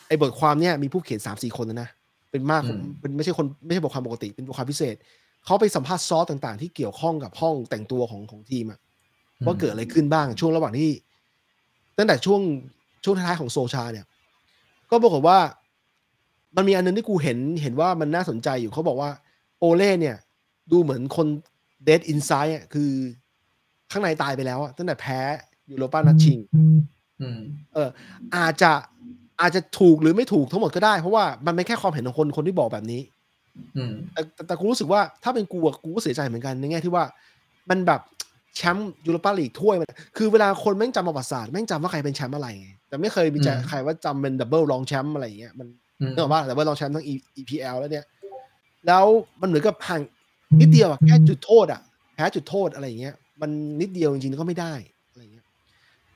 ไอ้บทความเนี่ยมีผู้เขียนสามสี่คนนะนะเป็นมากอืมเป็นไม่ใช่คนไม่ใช่บทความปกติเป็นบทความพิเศษเขาไปสัมภาษณ์ซอสต่าง ๆ ที่เกี่ยวข้องกับห้องแต่งตัวของของทีมอะว่าเกิดอะไรขึ้นบ้างช่วงระหว่างที่ ตั้งแต่ช่วง ช่วงท้ายๆของโซชาเนี่ย ก็บอกฏว่า มันมีอันนึงที่กูเห็นเห็นว่ามันน่าสนใจอยู่เขาบอกว่าโอเล่เนี่ย ดูเหมือนคน dead inside อะคือข้างในตายไปแล้วอะตั้งแต่แพ้ยูโรปานัดชิงอืมเออ อาจจะอาจจะถูกหรือไม่ถูกทั้งหมดก็ได้ เพราะว่ามันเป็นแค่ความเห็นของคนคนที่บอกแบบนี้อืมแต่แต่แต่กูรู้สึกว่าถ้าเป็นกูอะกูก็เสียใจเหมือนกันในแง่ที่ว่า มันแบบแชมป์ยูโรปาลีกถ้วยมันคือเวลาคนแม่งจำประวัติศาสตร์แม่งจำว่าใครเป็นแชมป์อะไรไง แต่ไม่เคยมีใจอืมใครว่าจำเป็น double รองแชมป์อะไรอย่างเงี้ยมันอืมนึกออกป่ะดับเบิลรองแชมป์ทั้ง E- EPL แล้วเนี่ย แล้วมันเหมือนกับห่างนิดเดียวอะแค่จุดโทษอะแพ้จุดโทษอะไรอย่างเงี้ย มันนิดเดียวจริงๆก็ไม่ได้อะไรอย่างเงี้ย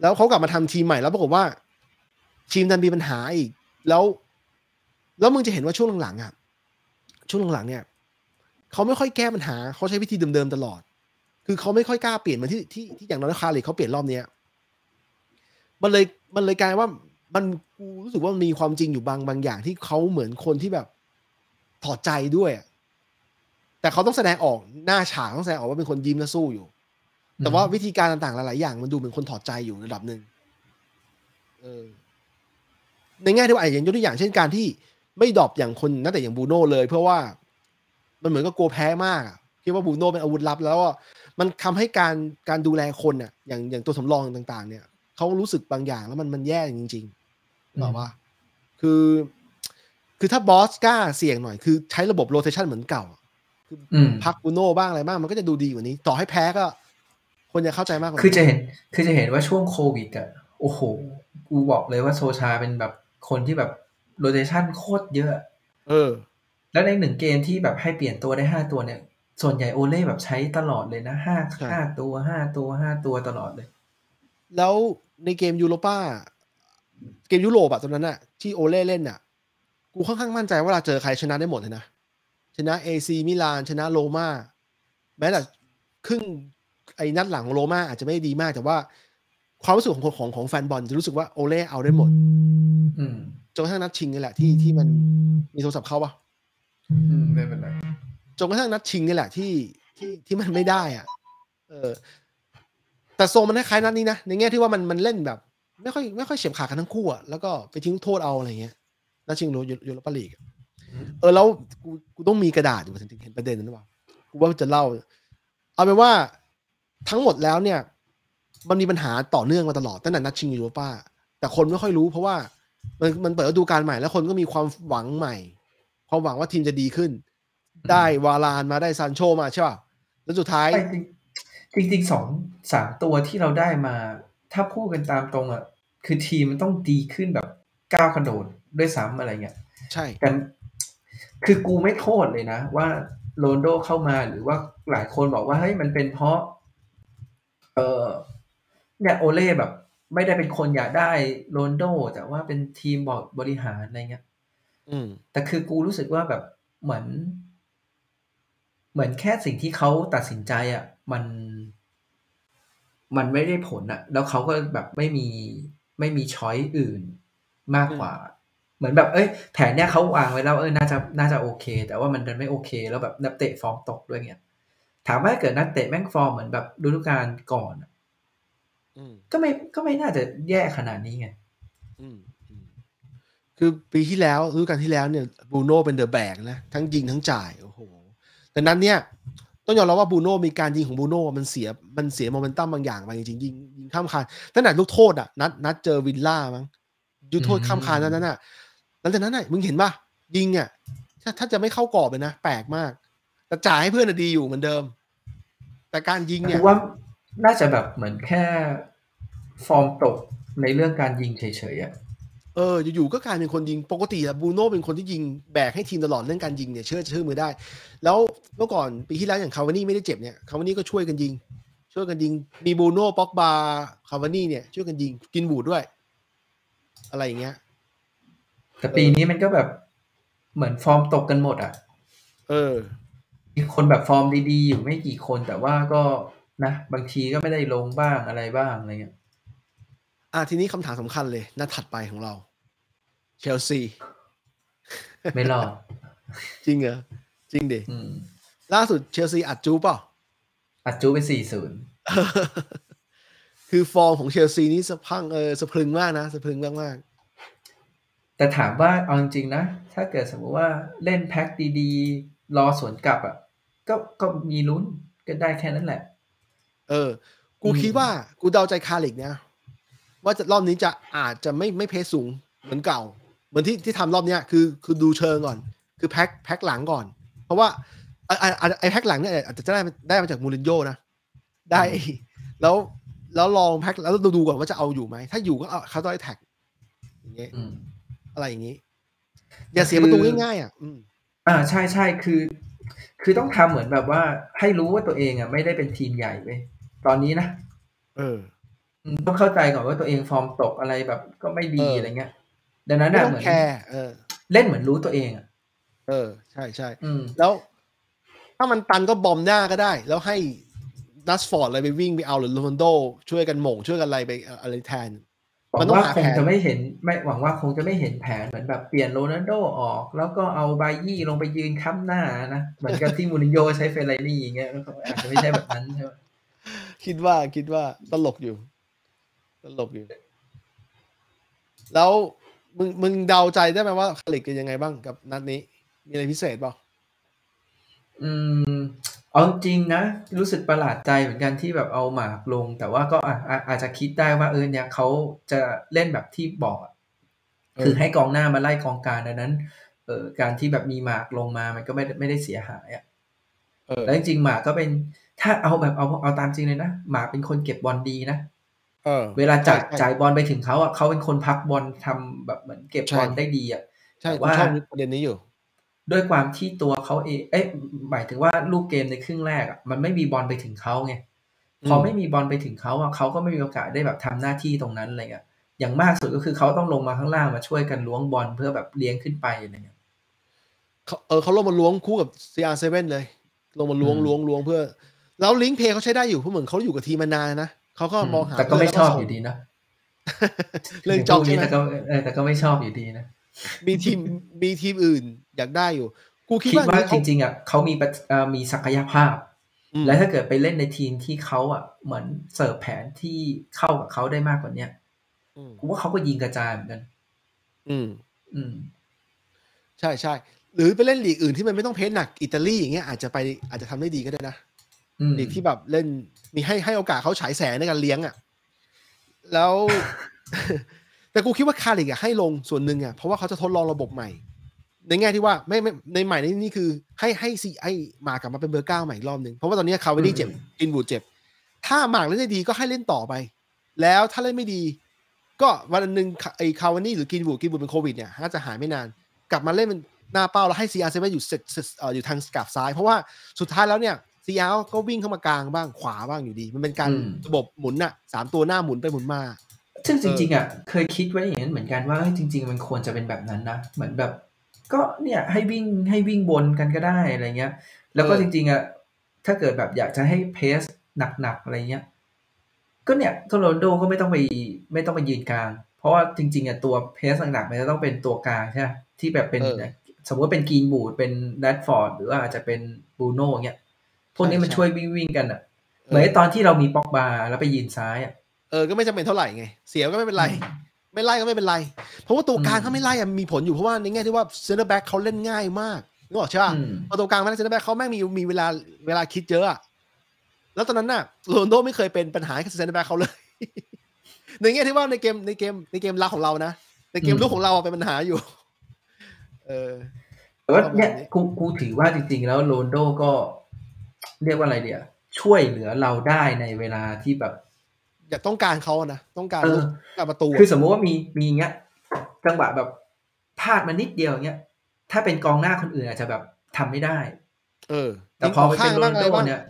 แล้วเขากลับมาทำทีมใหม่แล้วปรากฏว่า ทีมดันมีปัญหาอีก แล้ว แล้วมึงจะเห็นว่าช่วงหลังๆอะช่วงหลังๆเนี่ยเขาไม่ค่อยแก้ปัญหาเขาใช้วิธีเดิมๆตลอด คือเขาไม่ค่อยกล้าเปลี่ยนเหมือนที่ที่ที่อย่างน้อยคาริเขาเปลี่ยนรอบเนี้ยมันเลย มันเลยกลายว่ามันกูรู้สึกว่ามันมีความจริงอยู่บางบางอย่างที่เขาเหมือนคนที่แบบถอดใจด้วยอะแต่เขาต้องแสดงออกหน้าฉากต้องแสดงออกว่าเป็นคนยิ้มและสู้อยู่ แต่ว่าวิธีการต่างๆหลายๆอย่างมันดูเหมือนคนถอดใจอยู่ระดับหนึ่งเออในแง่ที่ว่าอย่างยกตัวอย่างเช่นการที่ไม่ดรอปอย่างคนนักแต่อย่างบูโน่เลย เพราะว่ามันเหมือนกับกลัวแพ้มากคิดว่าบูโน่เป็นอาวุธลับ แล้วอะมันทำให้การการดูแลคนเนี่ยอย่างอย่างตัวสำรองต่าง ๆ เนี่ย เขารู้สึกบางอย่างแล้วมันมันแย่จริงๆบอกว่า คือ คือถ้าบอสกล้าเสี่ยงหน่อยคือใช้ระบบโรเ t ชันเหมือนเก่าอะคืออืมพักบูโน่บ้างอะไรบ้างมันก็จะดูดีกว่านี้ ต่อให้แพ้ก็ คนจะเข้าใจมากกว่าคือจะเห็น คือจะเห็นว่าช่วงโควิดอะโอ้โห กูบอกเลยว่าโซชาเป็นแบบคนที่แบบโรเ t ชันโคตรเยอะ เออ แล้วในหนึ่งเกมที่แบบให้เปลี่ยนตัวได้ห้าตัวเนี่ย ส่วนใหญ่โอเล่แบบใช้ตลอดเลยนะห้าใช่ห้าตัวห้าตัวห้าตัวตลอดเลย แล้ว ในเกมยูโรป้า เกมยุโรปอะตอนนั้นอะที่โอเล่เล่นอะกูค่อนข้างมั่นใจว่าเราเจอใครชนะได้หมดเลยนะ ชนะเอซีมิลาน ชนะโรม่าแม้แต่ครึ่งไอ้นัดหลังของโรม่าอาจจะไม่ดีมาก แต่ว่าความรู้สึกของของของแฟนบอลจะรู้สึกว่าโอเล่เอาได้หมดอืมจนกระทั่งนัดชิงนี่แหละที่ที่มันมีโทรศัพท์เข้าปะอืมไม่เป็นไรจนกระทั่งนัดชิงนี่แหละที่ที่ที่มันไม่ได้อะ เออ แต่โซนมันคล้ายๆนัดนี้นะในแง่ที่ว่ามันมันเล่นแบบ ไม่ค่อยไม่ค่อยเฉียบขาดกันทั้งคู่อะแล้วก็ไปทิ้งโทษเอาอะไรเงี้ยนัดชิงยูยูโรปาลีกอะเออแล้วกูกูต้องมีกระดาษอยู่ถึงเห็นประเด็นนั้นหรือเปล่ากูว่าจะเล่า เอาเป็นว่าทั้งหมดแล้วเนี่ย มันมีปัญหาต่อเนื่องมาตลอดตั้งแต่นัดชิงยูโรปาแต่คนไม่ค่อยรู้เพราะว่ามันมันเปิดฤดูกาลใหม่แล้วคนก็มีความหวังใหม่ ความหวังว่าทีมจะดีขึ้น ได้วาลานมาได้ซานโชมาใช่ป่ะแล้วสุดท้ายไม่ จริงจริงๆสองสามตัวที่เราได้มา ถ้าพูดกันตามตรงอะ คือทีมมันต้องดีขึ้นแบบก้าวกระโดดด้วยซ้ำอะไรเงี้ย ใช่แต่คือกูไม่โทษเลยนะ ว่าโรนลโดเข้ามาหรือว่าหลายคนบอกว่าเฮ้ยมันเป็นเพราะ เออเนี่ยโอเล่แบบ ไม่ได้เป็นคนอยากได้โรนลโด แต่ว่าเป็นทีมบอร์ดบริหารอะไรเงี้ยอืมแต่คือกูรู้สึกว่าแบบเหมือน เหมือนแค่สิ่งที่เขาตัดสินใจอะ มัน มันไม่ได้ผลอะแล้วเขาก็แบบไม่มีไม่มีช้อยอื่นมากกว่า เหมือนแบบเอ้ยแผนเนี้ยเขาวางไว้แล้วเออน่าจะน่าจะโอเค แต่ว่ามันดันไม่โอเค แล้วแบบนักเตะฟอร์มตกด้วยเงี้ยถามว่าถ้าเกิดนักเตะแม่งฟอร์มเหมือนแบบฤดูกาลก่อนอะอืมก็ไม่ก็ไม่น่าจะแย่ขนาดนี้ไงอืมอืมคือปีที่แล้วฤดูกาลที่แล้วเนี่ยบูโน่เป็นเดอะแบกนะ ทั้งยิงทั้งจ่ายโอ้โหแต่นั้นเนี่ย ต้องยอมรับว่าบูโน่มีการยิงของบูโน่มันเสียมันเสียโมเมนตัมบางอย่างไปจริงๆยิงยิงข้ามคานตั้งแต่ลูกโทษอะนัดนัดเจอวิลล่ามั้งยุทธโทษข้ามคานนั้นน่ะหลังจากนั้นน่ะมึงเห็นป่ะยิงอะถ้าถ้าจะไม่เข้ากรอบเลยนะ แปลกมาก แต่จ่ายให้เพื่อนน่ะดีอยู่เหมือนเดิม แต่การยิงเนี่กูยว่าน่าจะแบบเหมือนแค่ฟอร์มตกในเรื่องการยิงเฉยๆอะ เอออยู่ๆก็กลายเป็นคนยิง ปกติอะบูโน่เป็นคนที่ยิงแบกให้ทีมตลอดเรื่องการยิงเนี่ยเชื่อเชื่อมือได้ แล้วเมื่อก่อนปีที่แล้วอย่างคาวานี่ไม่ได้เจ็บเนี่ยคาวานี่ก็ช่วยกันยิง ช่วยกันยิง มีบูโน่ป็อกบาคาวานี่เนี่ยช่วยกันยิงกินบูดด้วย อะไรอย่างเงี้ยแต่ปีนี้มันก็แบบเหมือนฟอร์มตกกันหมดอะ เออมีคนแบบฟอร์มดีๆอยู่ไม่กี่คนแต่ว่าก็นะ บางทีก็ไม่ได้ลงบ้างอะไรบ้างอะไรเงี้ย อะทีนี้คำถามสำคัญเลยนัดถัดไปของเรา เชลซี ไม่รอด จริงเหรอ จริงดิอืมล่าสุดเชลซีอัดจูเปล่าอัดจูไปสี่ศูนย์คือฟอร์มของเชลซีนี่สะพรังเออสะพรึงมากนะสะพรึงมากมากแต่ถามว่าเอาจริงๆนะ ถ้าเกิดสมมติว่าเล่นแพ็คดีๆ รอสวนกลับอะก็ก็มีลุ้นก็ได้แค่นั้นแหละๆเออ กูอืมคิดว่า กูเดาใจคาลิกนะ ว่าจะรอบนี้จะอาจจะไม่ไม่เพสสูงเหมือนเก่า เหมือนที่ที่ทำรอบเนี้ยคือคือดูเชิงก่อน คือแพ็คแพ็คหลังก่อน เพราะว่าไอ้ไอ้ไอ้แพ็คหลังเนี่ยอาจจะได้ได้มาจากมูรินโญ่นะ ได้แล้วแล้วลองแพ็คแล้วดูดูก่อนว่าจะเอาอยู่ไหม ถ้าอยู่ก็เอาเขาต้องได้แท็กอย่างเงี้ยอืมอะไรอย่างงี้ อย่าเสียประตูง่ายๆอะอืมอ่าใช่ใช่คือ คือต้องทำเหมือนแบบว่าให้รู้ว่าตัวเองอะไม่ได้เป็นทีมใหญ่เว้ยตอนนี้นะเออ อืม ต้องเข้าใจก่อนว่าตัวเองฟอร์มตกอะไรแบบก็ไม่ดีเออออะไรเงี้ย ดังนั้นไม่อะต้อเหงมือนแคร์ เออ เล่นเหมือนรู้ตัวเองอะเออ ใช่ใช่อืมแล้ว ถ้ามันตันก็บอมหน้าก็ได้ แล้วให้แรชฟอร์ดอะไรไปวิ่งไปเอาหรือโรนัลโด ช่วยกันหม่ง ช่วยกันอะไรไปอะไรแทน หวัมันงต้องว่าหาคงแผนจะไม่เห็นไม่หวังว่าคงจะไม่เห็นแผนเหมือนแบบเปลี่ยนโรนัลโดออก แล้วก็เอาไบยี่ลงไปยืนค้ำหน้านะ เหมือนกับที่มูรินโญ่ใช้เฟลไลนี่อย่างเงี้ยแล้วก็อาจจะไม่ใช่แบบนั้นใช่ไหมคิดว่าคิดว่าตลกอยู่ ตลกอยู่ แล้วมึงมึงเดาใจได้ไหมว่าคาลิกเป็นยังไงบ้างกับนัดนี้ มีอะไรพิเศษเปล่าอืมเอาจริงนะ รู้สึกประหลาดใจเหมือนกันที่แบบเอาหมากลง แต่ว่าก็อะอะอาจจะคิดได้ว่าเออเนี่ยเขาจะเล่นแบบที่บอกอะเออคือให้กองหน้ามาไล่กองกลางดังนั้นเออการที่แบบมีหมากลงมามันก็ไม่ได้ไม่ได้เสียหายอะเออแล้วจริงๆหมากก็เป็นถ้าเอาแบบเอาเอาตามจริงเลยนะหมากเป็นคนเก็บบอลดีนะ เออเวลาจ่ายใช่จ่ายบอลไปถึงเขาอะเขาเป็นคนพักบอลทำแบบเหมือนเก็บบอลใช่ได้ดีอะใช่แต่กูว่าชอบประเด็นนี้อยู่ ด้วยความที่ตัวเขาเองเอ๊ะหมายถึงว่าลูกเกมในครึ่งแรกอะมันไม่มีบอลไปถึงเขาไงพอมไม่มีบอลไปถึงเขาอะเขาก็ไม่มีโอกาสได้แบบทำหน้าที่ตรงนั้นอะไรเงี้ยอย่างมากสุดก็คือเขาต้องลงมาข้างล่างมาช่วยกันล้วงบอลเพื่อแบบเลี้ยงขึ้นไปอะไรเงี้ยเขาเออเขาลงมาล้วงคู่กับ CR7 เลย ลงมาล้วงอืมล้วงล้วงเพื่อ แล้วลิงก์เพย์เขาใช้ได้อยู่เพราะเหมือนเขาอยู่กับทีมมานานนะ เขาก็มองหาแต่ก็ไม่ชอบเพื่นแล้วอยู่ดีนะเรื่องจองพวกใช่นี้ไหมแต่ก็เออแต่ก็ไม่ชอบอยู่ดีนะมีทีมมีทีมอื่นอยากได้อยู่ กูคิดคิดว่าว่าเขาจริง ๆอะเขามีประเอ่อมีศักยภาพอืมและถ้าเกิดไปเล่นในทีมที่เขาอะเหมือนเสิร์ฟแผนที่เข้ากับเขาได้มากกว่าเนี้ยอืมกูว่าเขาก็ยิงกระจายเหมือนกัน อืม อืม ใช่ใช่หรือไปเล่นลีกอื่นที่มันไม่ต้อง press หนักอิตาลีอย่างเงี้ยอาจจะไปอาจจะทำได้ดีก็ได้นะอืม ลีกที่แบบเล่นมีให้ให้โอกาสเขาฉายแสงในการเลี้ยงอะ แล้ว แต่กูคิดว่าคาริกอะให้ลงส่วนหนึ่งอะเพราะว่าเขาจะทดลองระบบใหม่ ในแง่ที่ว่าไม่ไม่ในใหม่ในนี่คือ ให้ให้ซีให้หมากกลับมาเป็นเบอร์เก้าใหม่อีกรอบหนึ่งเพราะว่าตอนนี้คาร์วานี่เจ็บกรีนวูดเจ็บ ถ้าหมากเล่นได้ดีก็ให้เล่นต่อไป แล้วถ้าเล่นไม่ดี ก็วันหนึ่งไอ้คาวานี่หรือกินบูดกินบูดเป็นโควิดเนี่ยน่าจะหายไม่นาน กลับมาเล่นเป็นหน้าเป้าแล้วให้ซีอาร์เซเว่นอยู่เซตเซตเอ่ออยู่ทางกราบซ้าย เพราะว่าสุดท้ายแล้วเนี่ย ซีอาร์ก็วิ่งเข้ามากลางบ้างขวาบ้างอยู่ดี มันเป็นการอืมระบบหมุนอะสามตัวหน้าหมุนไปหมุนมา ซึ่งจริงๆอะเคยคิดไว้อย่างนั้นเหมือนกันว่าเฮ้ยจริง ๆ มันควรจะเป็นแบบนั้นนะเหมือนแบบ ก็เนี่ยให้วิ่งให้วิ่งบนกันก็ได้อะไรเงี้ย แล้วก็เออจริงๆอะถ้าเกิดแบบอยากจะให้เพสหนักๆอะไรเงี้ยก็เนี่ยโรนัลโดก็ไม่ต้องไปไม่ต้องไปยืนกลาง เพราะว่าจริงๆอะตัว press หนักๆมันจะต้องเป็นตัวกลางใช่ไหมที่แบบเป็นเออสมมติว่าเป็นกรีนวูดเป็นแรดฟอร์ดหรือว่าอาจจะเป็นบรูโน่เงี้ย พวกนี้มันใช่ช่วยวิ่งวิ่งๆกันอะเหมือนไอ้ตอนที่เรามีป็อกบาแล้วไปยืนซ้ายอะเออก็ไม่จำเป็นเท่าไหร่ไง เสียก็ไม่เป็นไร ไม่ไล่ก็ไม่เป็นไร เพราะว่าตัวกลางอืมถ้าไม่ไล่อะมีผลอยู่เพราะว่าในแง่ที่ว่าเซนเตอร์แบ็กเขาเล่นง่ายมากนึกออกใช่ป่ะอืมพอตัวกลางมาเล่นเซนเตอร์แบ็กเขาแม่งมีมีเวลาเวลาคิดเยอะอะแล้วตอนนั้นน่ะโรนัลโดไม่เคยเป็นปัญหากับเซนเตอร์แบ็กเขาเลย ในแง่ที่ว่าในเกมในเกมในเกมรุกของเรานะในเกมอืมลูกของเราอะเป็นปัญหาอยู่ เออแต่ว่าประมาณเนี่ยนี้กูกูถือว่าจริง ๆ แล้วโรนัลโดก็ เรียกว่าอะไรเดียวช่วยเหลือเราได้ในเวลาที่แบบ อยากต้องการเขาอะนะต้องการเออลูกการประตูอะคือสมมุติว่ามีมีเงี้ยจังหวะแบบพลาดมานิดเดียวเงี้ยถ้าเป็นกองหน้าคนอื่นอาจจะแบบทำไม่ได้ เออ แต่พอไปเป็นโรบ้างนลอะไรโดบ้างเนี่ย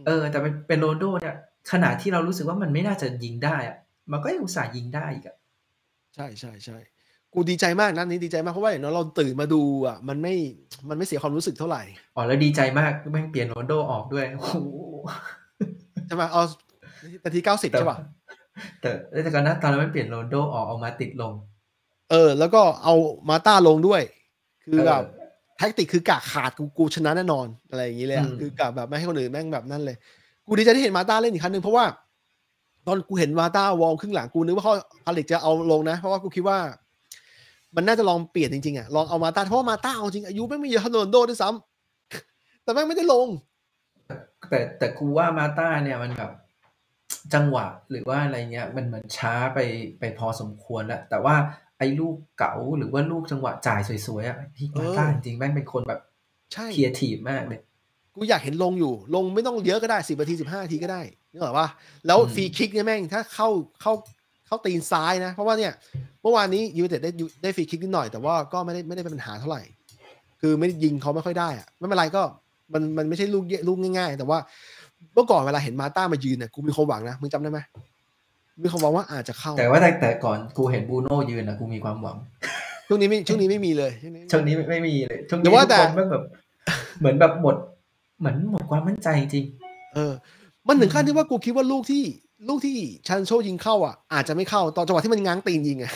มเออ แต่เป็นเป็นโรนัลโดเนี่ยขนาดที่เรารู้สึกว่ามันไม่น่าจะยิงได้อะมันก็ยังอุตส่าห์ยิงได้อีกอะใช่ใช่ใช่ กูดีใจมากนัดนี้ดีใจมากเพราะว่าอย่างน้อยเราตื่นมาดูอะมันไม่มันไม่เสียความรู้สึกเท่าไหร่อ๋อแล้วดีใจมากแม่งเปลี่ยนโรนัลโดออกด้วยโอ้โหใช่ไหมเอานาทีเก้าสิบใช่ป่ะแต่แต่ก่อนหน้าตอนนั้นมันเปลี่ยนโรนัลโดออกเอามาติดลง เออ แล้วก็เอามาต้าลงด้วย คือเออแบบแท็กติกคือกะขาดกูกูชนะแน่นอนอะไรอย่างนี้เลยอะอืมคือกะแบบไม่ให้คนอื่นแม่งแบบนั่นเลย กูดีใจที่เห็นมาต้าเล่นอีกครั้งหนึ่งเพราะว่า ตอนกูเห็นมาต้าวอลครึ่งหลังกูนึกว่าเขาพาลิกจะเอาลงนะ เพราะว่ากูคิดว่า มันน่าจะลองเปลี่ยนจริงๆอะลองเอามาต้าเพราะว่ามาต้าเอาจริงอายุไม่งไม่เยอะเท่าโรนลโดด้วยซ้ำแต่แม่งไม่ได้ลง แต่แต่กูว่ามาต้าเนี่ยมันแบบจังหวะหรือว่าอะไรเงี้ย มันเหมือนช้าไปไปพอสมควรแล้วแต่ว่าไอ้ลูกเก๋าหรือว่าลูกจังหวะจ่ายสวยๆอะพี่เออมาต้าจริงๆแม่งเป็นคนแบบใช่เคียร์ทีฟมากเลยกูอยากเห็นลงอยู่ ลงไม่ต้องเยอะก็ได้สิบนาทีสิบห้านาทีก็ได้นึกออกปะแล้วอืมฟรีคิกเนี่ยแม่งถ้าเข้าเข้า เข้าตีนซ้ายนะ เพราะว่าเนี่ยเมื่อวานนี้ยูไนเต็ดได้ได้ฟรีคิกนิดหน่อย แต่ว่าก็ไม่ได้ไม่ได้เป็นปัญหาเท่าไหร่ คือไม่ได้ยิงเขาไม่ค่อยได้อะไม่เป็นไรก็มันมันไม่ใช่ลูกเยลูกง่าย ๆ แต่ว่าเมื่อก่อนเวลาเห็นมาต้ามายืนเนี่ยกูมีความหวังนะมึงจำได้ไหมมีความหวังว่าอาจจะเข้า แต่ว่าแต่แต่ก่อนกูเห็นบูโน่ยืนอะกูมีความหวังช่วงนี้ไม่ช่วงนี้ไม่มีเลยช่วงนี้ไม่มีช่วงนี้ไม่ไม่มีเลยช่วงแต่นี้ว่าทุกแต่คนแม่งแบบ เหมือนแบบหมด เหมือนหมดความมั่นใจจริง เออ มันถึงขั้นที่ว่ากูคิดว่าลูกที่ ลูกที่ชันโชยิงเข้าอะ อาจจะไม่เข้าตอนจังหวะที่มันง้างตีนยิงอะ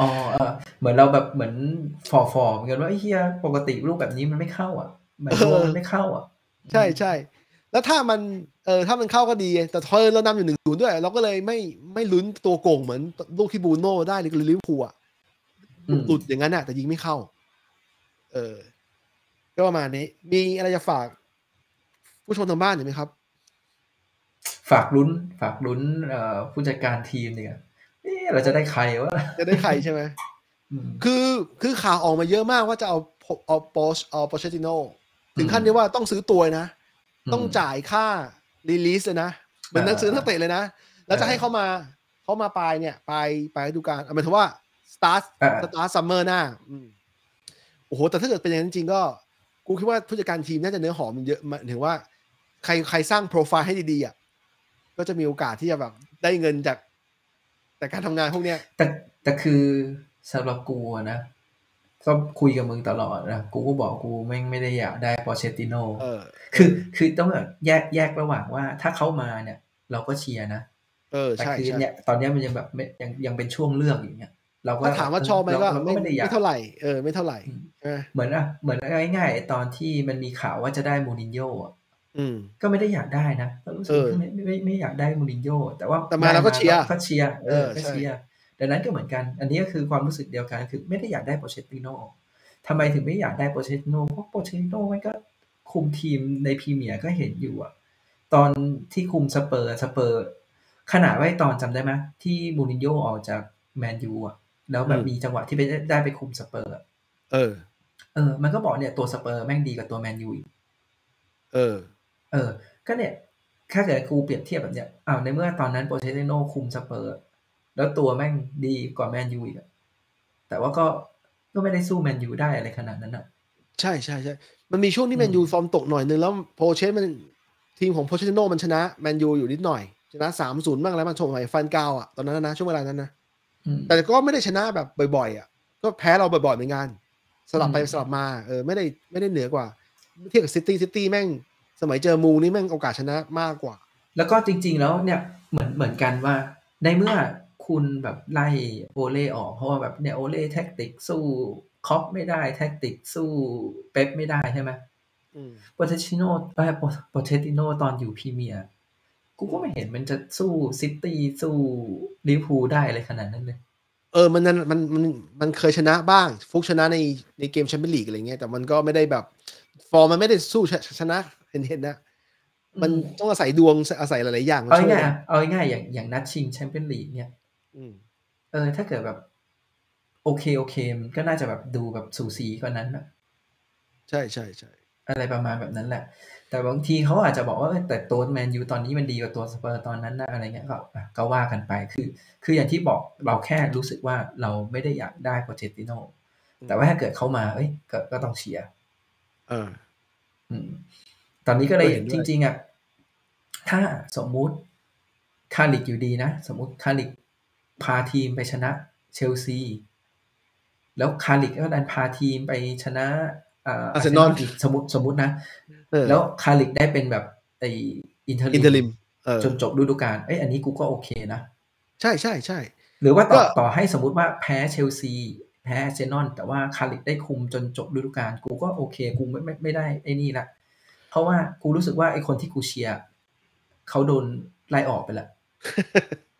อ๋อเออเหมือนเราแบบเหมือนฟอฟอเหมือนกันว่าไอ้เฮียปกติลูกแบบนี้มันไม่เข้า อะเหมือนเออว่ามันไม่เข้าอะ ใช่ใช่แล้วถ้ามันเออถ้ามันเข้าก็ดี แต่เธอเรานำอยู่หนึ่งศูนย์ด้วย เราก็เลยไม่ไม่ลุ้นตัวโก่งเหมือนลูกที่บูโน่ได้หรือลิเวอร์พูลอะอืมหลุดอย่างนั้นอะแต่ยิงไม่เข้า เออก็ประมาณนี้ มีอะไรจะฝาก ผู้ชมทางบ้านหรือไหมครับ ฝากลุ้น ฝากลุ้น เอ่อ ผู้จัดการทีมเนี่ยเอ๊ะเราจะได้ใครวะจะได้ใครใช่ไหมอืมคือคือข่าวออกมาเยอะมากว่าจะเอาเอาโปชเอาโปเชติโนถึงขั้นที่ว่าต้องซื้อตัวนะ ต้องจ่ายค่า release เลยนะเหมือนนักซื้อนักเตะเลยนะ แล้วจะให้เขามาเขามาปลายเนี่ยปลายปลายฤดูกาลเอาหมายถึงว่าสตาร์ทอ่า start summer หน้าอืมโอ้โห แต่ถ้าเกิดเป็นอย่างนั้นจริงๆก็ กูคิดว่าผู้จัดการทีมน่าจะเนื้อหอมมันเยอะหมายถึงว่า ใครใครสร้างโปรไฟล์ให้ดีๆอะ ก็จะมีโอกาสที่จะแบบได้เงินจาก แต่การทำงานพวกเนี้ยแต่แต่คือสำหรับกูอะนะก็คุยกับมึงตลอดนะกูก็บอกกูไม่ไม่ได้อยากได้ปอเชติโนเออคือคือต้องแบบแยกแยกระหว่างว่าถ้าเขามาเนี่ย เราก็เชียร์นะเออแต่ใช่คือใช่เนี่ยตอนเนี้ยมันยังแบบไม่ยังยังเป็นช่วงเลือกอย่างเงี้ยเราก็ถ้าถามว่าชอบไหมก็เราเราไม่ไม่ได้อยากไม่เท่าไหร่เออไม่เท่าไหร่อืมใช่ไหมเหมือนอะเหมือนง่ายๆไอ้ตอนที่มันมีข่าวว่าจะได้มูรินโญ่อะอืม ก็ไม่ได้อยากได้นะก็รู้สึกเออว่าไม่ไม่ไม่ไม่อยากได้มูรินโญ่แต่ว่าแต่มาเราก็เชียร์ก็เชียร์เออเออก็ใช่เชียร์ดังนั้นก็เหมือนกัน อันนี้ก็คือความรู้สึกเดียวกันคือไม่ได้อยากได้โปเชตติโนทำไมถึงไม่อยากได้โปเชตติโนเพราะโปเชตติโนมันก็คุมทีมในพรีเมียร์ก็เห็นอยู่อะตอนที่คุมสเปอร์สเปอร์ขนาดว่าไอ้ตอนจำได้ไหมที่มูรินโญ่ออกจากแมนยูอะแล้วแบบมีจังหวะที่ไปได้ได้ไปคุมสเปอร์อะเออ เออ มันก็บอกเนี่ยตัวสเปอร์แม่งดีกว่าตัวแมนยูอีกเออ เออ ก็เนี่ย ถ้าเกิดกูเปรียบเทียบแบบเนี้ยอ้าวในเมื่อตอนนั้นโปเชติโนคุมสเปอร์ แล้วตัวแม่งดีกว่าแมนยูอีกอะแต่ว่าก็ก็ไม่ได้สู้แมนยูได้อะไรขนาดนั้นอะ ใช่ใช่ใช่มันมีช่วงที่อืมแมนยูฟอร์มตกหน่อยนึงแล้วโพเชสมันทีมของโพเชติโนมันชนะแมนยูอยู่นิดหน่อย ชนะสามศูนย์บ้างแล้วมันชมไปฟันกาวอะตอนนั้นนะช่วงเวลานั้นนะอืมแต่ก็ไม่ได้ชนะแบบบ่อยๆอะก็แพ้เราบ่อยๆเหมือนกันสลับไปอืมสลับมาเออไม่ได้ไม่ได้เหนือกว่า เทียบกับซิตี้ซิตี้แม่ง สมัยเจอมูนี่แม่งโอกาสชนะมากกว่า แล้วก็จริง ๆ แล้วเนี่ยเหมือนเหมือนกันว่า ในเมื่อคุณแบบไล่โอเล่ออก เพราะว่าแบบเนี่ยโอเล่ tactic สู้คล็อปป์ไม่ได้ tactic สู้เป๊ปไม่ได้ใช่ไหมอืมโปเชติโนเออโปเชติโนตอนอยู่พรีเมียร์กูก็ไม่เห็นมันจะสู้ซิตี้สู้ลิเวอร์พูลได้อะไรขนาดนั้นเลย เออมันนั้นมันมันมันเคยชนะบ้าง ฟลุกชนะในในเกมแชมเปี้ยนลีกอะไรเงี้ยแต่มันก็ไม่ได้แบบ ฟอร์มมันไม่ได้สู้ชชนะ เห็นเห็นนะ มันอืมต้องอาศัยดวงอาศัยหลาย ๆ อย่างมาเอาช่วยง่ายๆอะเอาง่ายๆอย่างอย่างนัดชิงแชมเปี้ยนลีกเนี่ยอืมเออ ถ้าเกิดแบบ โอเคโอเคมันก็น่าจะแบบดูแบบสูสีกว่านั้นนะใช่ใช่ใช่อะไรประมาณแบบนั้นแหละ แต่บางทีเขาอาจจะบอกว่าเออแต่ตัวแมนยูตอนนี้มันดีกว่าตัวสเปอร์ตอนนั้นนะอะไรเงี้ยก็อะก็ว่ากันไปคือ คืออย่างที่บอกเราแค่รู้สึกว่าเราไม่ได้อยากได้โปเชตติโนแต่ว่าถ้าเกิดเขามา เอ้ยก็ก็ต้องเชียร์เอออืม ตอนนี้ก็เลยเห็นด้วยจริง ๆอะถ้าสมมุติคาริกอยู่ดีนะ สมมุติคาริกพาทีมไปชนะเชลซี แล้วคาริกก็ดันพาทีมไปชนะอ่าอาร์เซนอลอีกสมมติสมมตินะเออแล้วคาริกได้เป็นแบบไอ inter interim เออจนจบฤดูกาลเอ้ยอันนี้กูก็โอเคนะ ใช่ใช่ใช่หรือว่าต่อก็ต่อให้สมมุติว่าแพ้เชลซี แพ้อาร์เซนอลแต่ว่าคาริกได้คุมจนจบฤดูกาลกูก็โอเค กูไม่ไม่ไม่ได้ไอ้นี่ละ เพราะว่ากูรู้สึกว่าไอ้คนที่กูเชียร์เขาโดนไล่ออกไปละ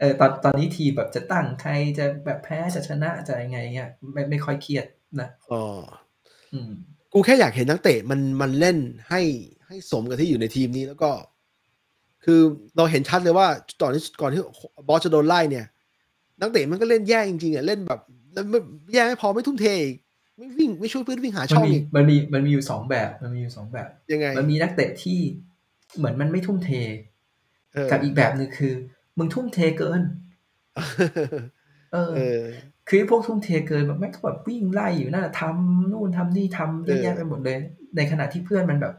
เออตอนตอนนี้ทีมแบบจะตั้งใครจะแบบแพ้จะชนะจะยังไงเงี้ยไม่ไม่ค่อยเครียดนะอ๋ออืมกูแค่อยากเห็นนักเตะมันมันเล่นให้ให้สมกับที่อยู่ในทีมนี้แล้วก็ คือเราเห็นชัดเลยว่าก่อนที่ก่อนที่บอสจะโดนไล่เนี่ย นักเตะมันก็เล่นแย่จริงๆอะเล่นแบบแล้วไม่แย่ไม่พอไม่ทุ่มเทอีก ไม่วิ่งไม่ช่วยเพื่อนวิ่งหามันช่องมีอีกมันมีมันมีอยู่สองแบบ มันมีอยู่สองแบบยังไง มันมีนักเตะที่เหมือนมันไม่ทุ่มเทเออกับอีกแบบหนึ่งคือ มึงทุ่มเทเกิน เออเออคือพวกทุ่มเทเกินแบบแม่งก็แบบวิ่งไล่อยู่นั่นนะทำนู่นทำนี่ทำเยอะแยะเออไปหมดเลย ในขณะที่เพื่อนมันแบบ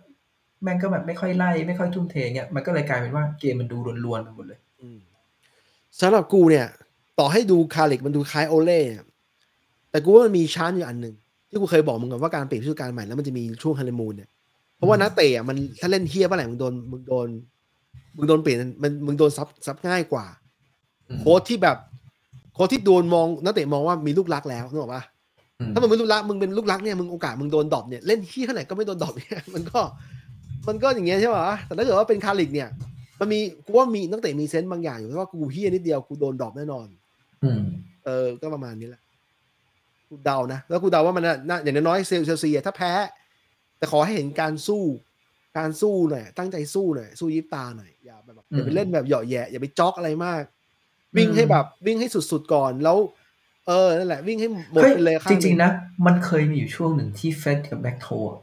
แม่งก็แบบไม่ค่อยไล่ไม่ค่อยทุ่มเทเงี้ยมันก็เลยกลายเป็นว่าเกมมันดูลวนๆไปหมดเลยอืมสำหรับกูเนี่ย ต่อให้ดูคาริกมันดูคล้ายโอเล่เนี่ยแต่กูว่ามันมีชานอยู่อันหนึ่ง ที่กูเคยบอกมึงกันว่าการเปลี่ยนฤดูกาลใหม่แล้วมันจะมีช่วงฮันนีมูนเนี่ยเพราะว่านักเตะอะมันถ้าเล่นเหี้ยเมื่อไหร่มึงโดนมึงโดนมึงโดนเปลี่ยนมันมึงโดน sub sub ง่ายกว่าอืมโค้ชที่แบบ โค้ชที่โดนมองนักเตะมองว่ามีลูกรักแล้วนึกออกปะอืมถ้ามึงเป็นลูกรักมึงเป็นลูกรักเนี่ยมึงโอกาสมึงโดน drop เนี่ยเล่นเหี้ยขนาดก็ไม่โดน drop เนี่ยมันก็ มันก็อย่างเงี้ยใช่ปะแต่ถ้าเกิดว่าเป็นคาริกเนี่ย มันมีกูว่ามีนักเตะมี sense บางอย่างอยู่เพราะว่ากูเหี้ยนิดเดียวกูโดน drop แน่นอนอืมเออก็ประมาณนี้แหละ กูเดานะ แล้วกูเดาว่ามันน่ะน่าอย่างน้อยๆเซลเชลซีอะถ้าแพ้ แต่ขอให้เห็นการสู้ การสู้หน่อย ตั้งใจสู้หน่อย สู้ยิบตาหน่อย อย่าแบบอย่าไปเล่นแบบเหยาะแยะ อย่าไปจ็อกอะไรมาก วิ่งให้แบบวิ่งให้สุดๆก่อน แล้ว เออ นั่นแหละ วิ่งให้หมดเฮ้ยไปเลยข้าจงหรินึ่งๆนะ มันเคยมีอยู่ช่วงหนึ่งที่เฟสกับแบ็คโทอะ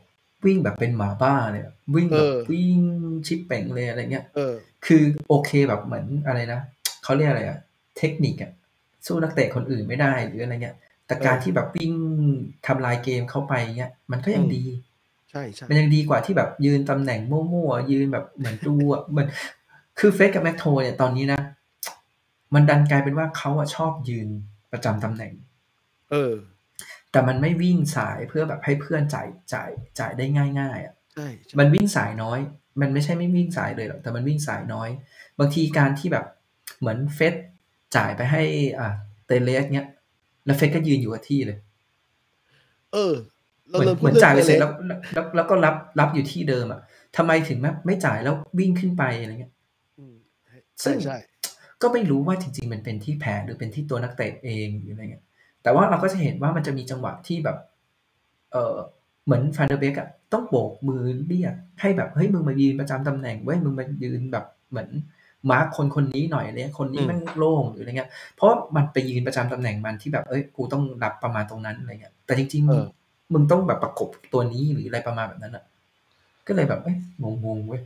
วิ่งแบบเป็นหมาบ้าเลยอะวิ่งแบบวิ่งชิปเป่งเลยอะไรเงี้ยเออคือโอเคแบบเหมือนอะไรนะเขาเรียกอะไรอะเทคนิคอะสู้นักเตะคนอื่นไม่ได้หรืออะไรเงี้ย แต่การเออที่แบบวิ่งทำลายเกมเข้าไปเงี้ย มันก็ยังอืมดี ใช่ใช่มันยังดีกว่าที่แบบยืนตำแหน่งมั่ว ๆ ยืนแบบเหมือนดูอะ เหมือน คือเฟสกับแม็กโทเนี่ย ตอนนี้นะ มันดันกลายเป็นว่า เขาอะชอบยืนประจำตำแหน่ง เออ แต่มันไม่วิ่งสายเพื่อแบบให้เพื่อนจ่าย จ่าย จ่ายได้ง่าย ๆอะใช่ มันวิ่งสายน้อย มันไม่ใช่ไม่วิ่งสายเลยหรอก แต่มันวิ่งสายน้อย บางทีการที่แบบ เหมือนเฟสจ่ายไปให้ อ่าเตเลสเนี้ย แล้วเฟสก็ยืนอยู่กับที่เลย เออเหมือนเหมือนจ่ายไปเสร็จแล้วแล้วแล้วก็รับรับอยู่ที่เดิมอะทำไมถึงไม่ไม่จ่ายแล้ววิ่งขึ้นไปอะไรเงี้ยใช่ใช่ก็ไม่รู้ว่าจริง ๆ มันเป็นที่แผนหรือเป็นที่ตัวนักเตะเองหรืออะไรเงี้ย แต่ว่าเราก็จะเห็นว่ามันจะมีจังหวะที่แบบ เออเหมือนฟานเดอร์เบกอะต้องโบกมือเรียกให้แบบเฮ้ยมึงมายืนประจำตำแหน่งเว้ยมึงมายืนแบบเหมือน มาร์คคนคนนี้หน่อยเลยคนนี้มันโล่งหรืออะไรเงี้ย เพราะมันไปยืนประจำตำแหน่งมันที่แบบเอ้ยกูต้องรับประมาณตรงนั้นอะไรเงี้ย แต่จริงๆมึงต้องแบบประกบตัวนี้หรืออะไรประมาณแบบนั้นอะก็เลยแบบเอ้ยงงๆเว้ย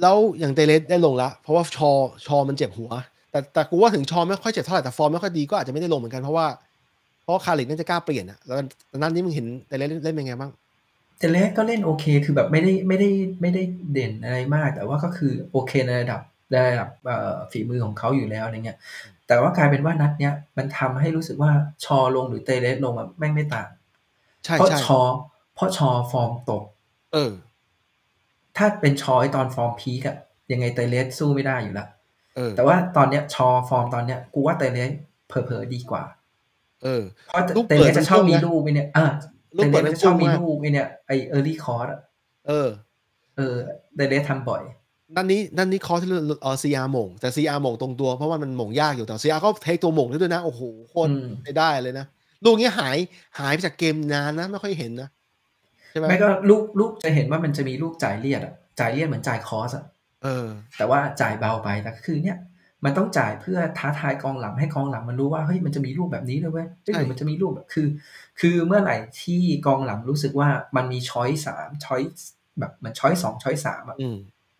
แล้วอย่างเตเลสได้ลงละเพราะว่าชอชอมันเจ็บหัว แต่แต่กูว่าถึงชอไม่ค่อยเจ็บเท่าไหร่แต่ฟอร์มไม่ค่อยดีก็อาจจะไม่ได้ลงเหมือนกันเพราะว่าเพราะคาริกน่าจะกล้าเปลี่ยนอะแล้วนั้นนี่มึงเห็นเตเลสเล่นเป็นไงบ้างเตเลสก็เล่นโอเค คือแบบไม่ได้ไม่ได้ไม่ได้เด่นอะไรมาก แต่ว่าก็คือโอเคในระดับ ระดับฝีมือของเขาอยู่แล้วอะไรเงี้ยแต่ว่ากลายเป็นว่านัดเนี้ยมันทำให้รู้สึกว่าชอว์ลงหรือเตเลสลงอะแม่งไม่ต่างใช่เพราะใช่ชอว์ เพราะชอว์ฟอร์มตก เออ ถ้าเป็นชอว์ไอตอนฟอร์ม peak อะยังไงเตเลสสู้ไม่ได้อยู่ละเออแต่ว่าตอนเนี้ยชอฟอร์มตอนเนี้ยกูว่าเตเลสเผลอๆดีกว่า เออ เพราะลูกเตเปิเลดสจะชอบมันพุ่งมีนะลูกไอเนี่ยอ่าลูกเปิดเตมัเลนสจะชอบพุ่งมีมากลูกไอเนี่ยไอเออร์ลี่คอร์สอะเออ เออเตเลสทำบ่อย นั่นนี้นั่นนี้คอร์สที่เออซีอาร์มงแต่ซีอาร์มงตรงตัวเพราะว่ามันมงยากอยู่แต่ซีอาร์ก็เทคตัวมงได้ด้วยนะ โอ้โหโคตรอืมได้เลยนะ ลูกนี้หายหายไปจากเกมนานนะ ไม่ค่อยเห็นนะใช่ไหมไม่ก็ลูกลูกจะเห็นว่ามันจะมีลูกจ่ายเลียดอะจ่ายเลียดเหมือนจ่าย cross อะเออ แต่ว่าจ่ายเบาไปแต่คือเนี่ยมันต้องจ่ายเพื่อท้าทายกองหลังให้กองหลังมันรู้ว่าเฮ้ยมันจะมีลูกแบบนี้ด้วยเว้ยเฮ้ยใช่หรือมันจะมีลูกแบบคือ คือเมื่อไหร่ที่กองหลังรู้สึกว่ามันมี choice สาม choice แบบเหมือน choice สอง choice สามอะอื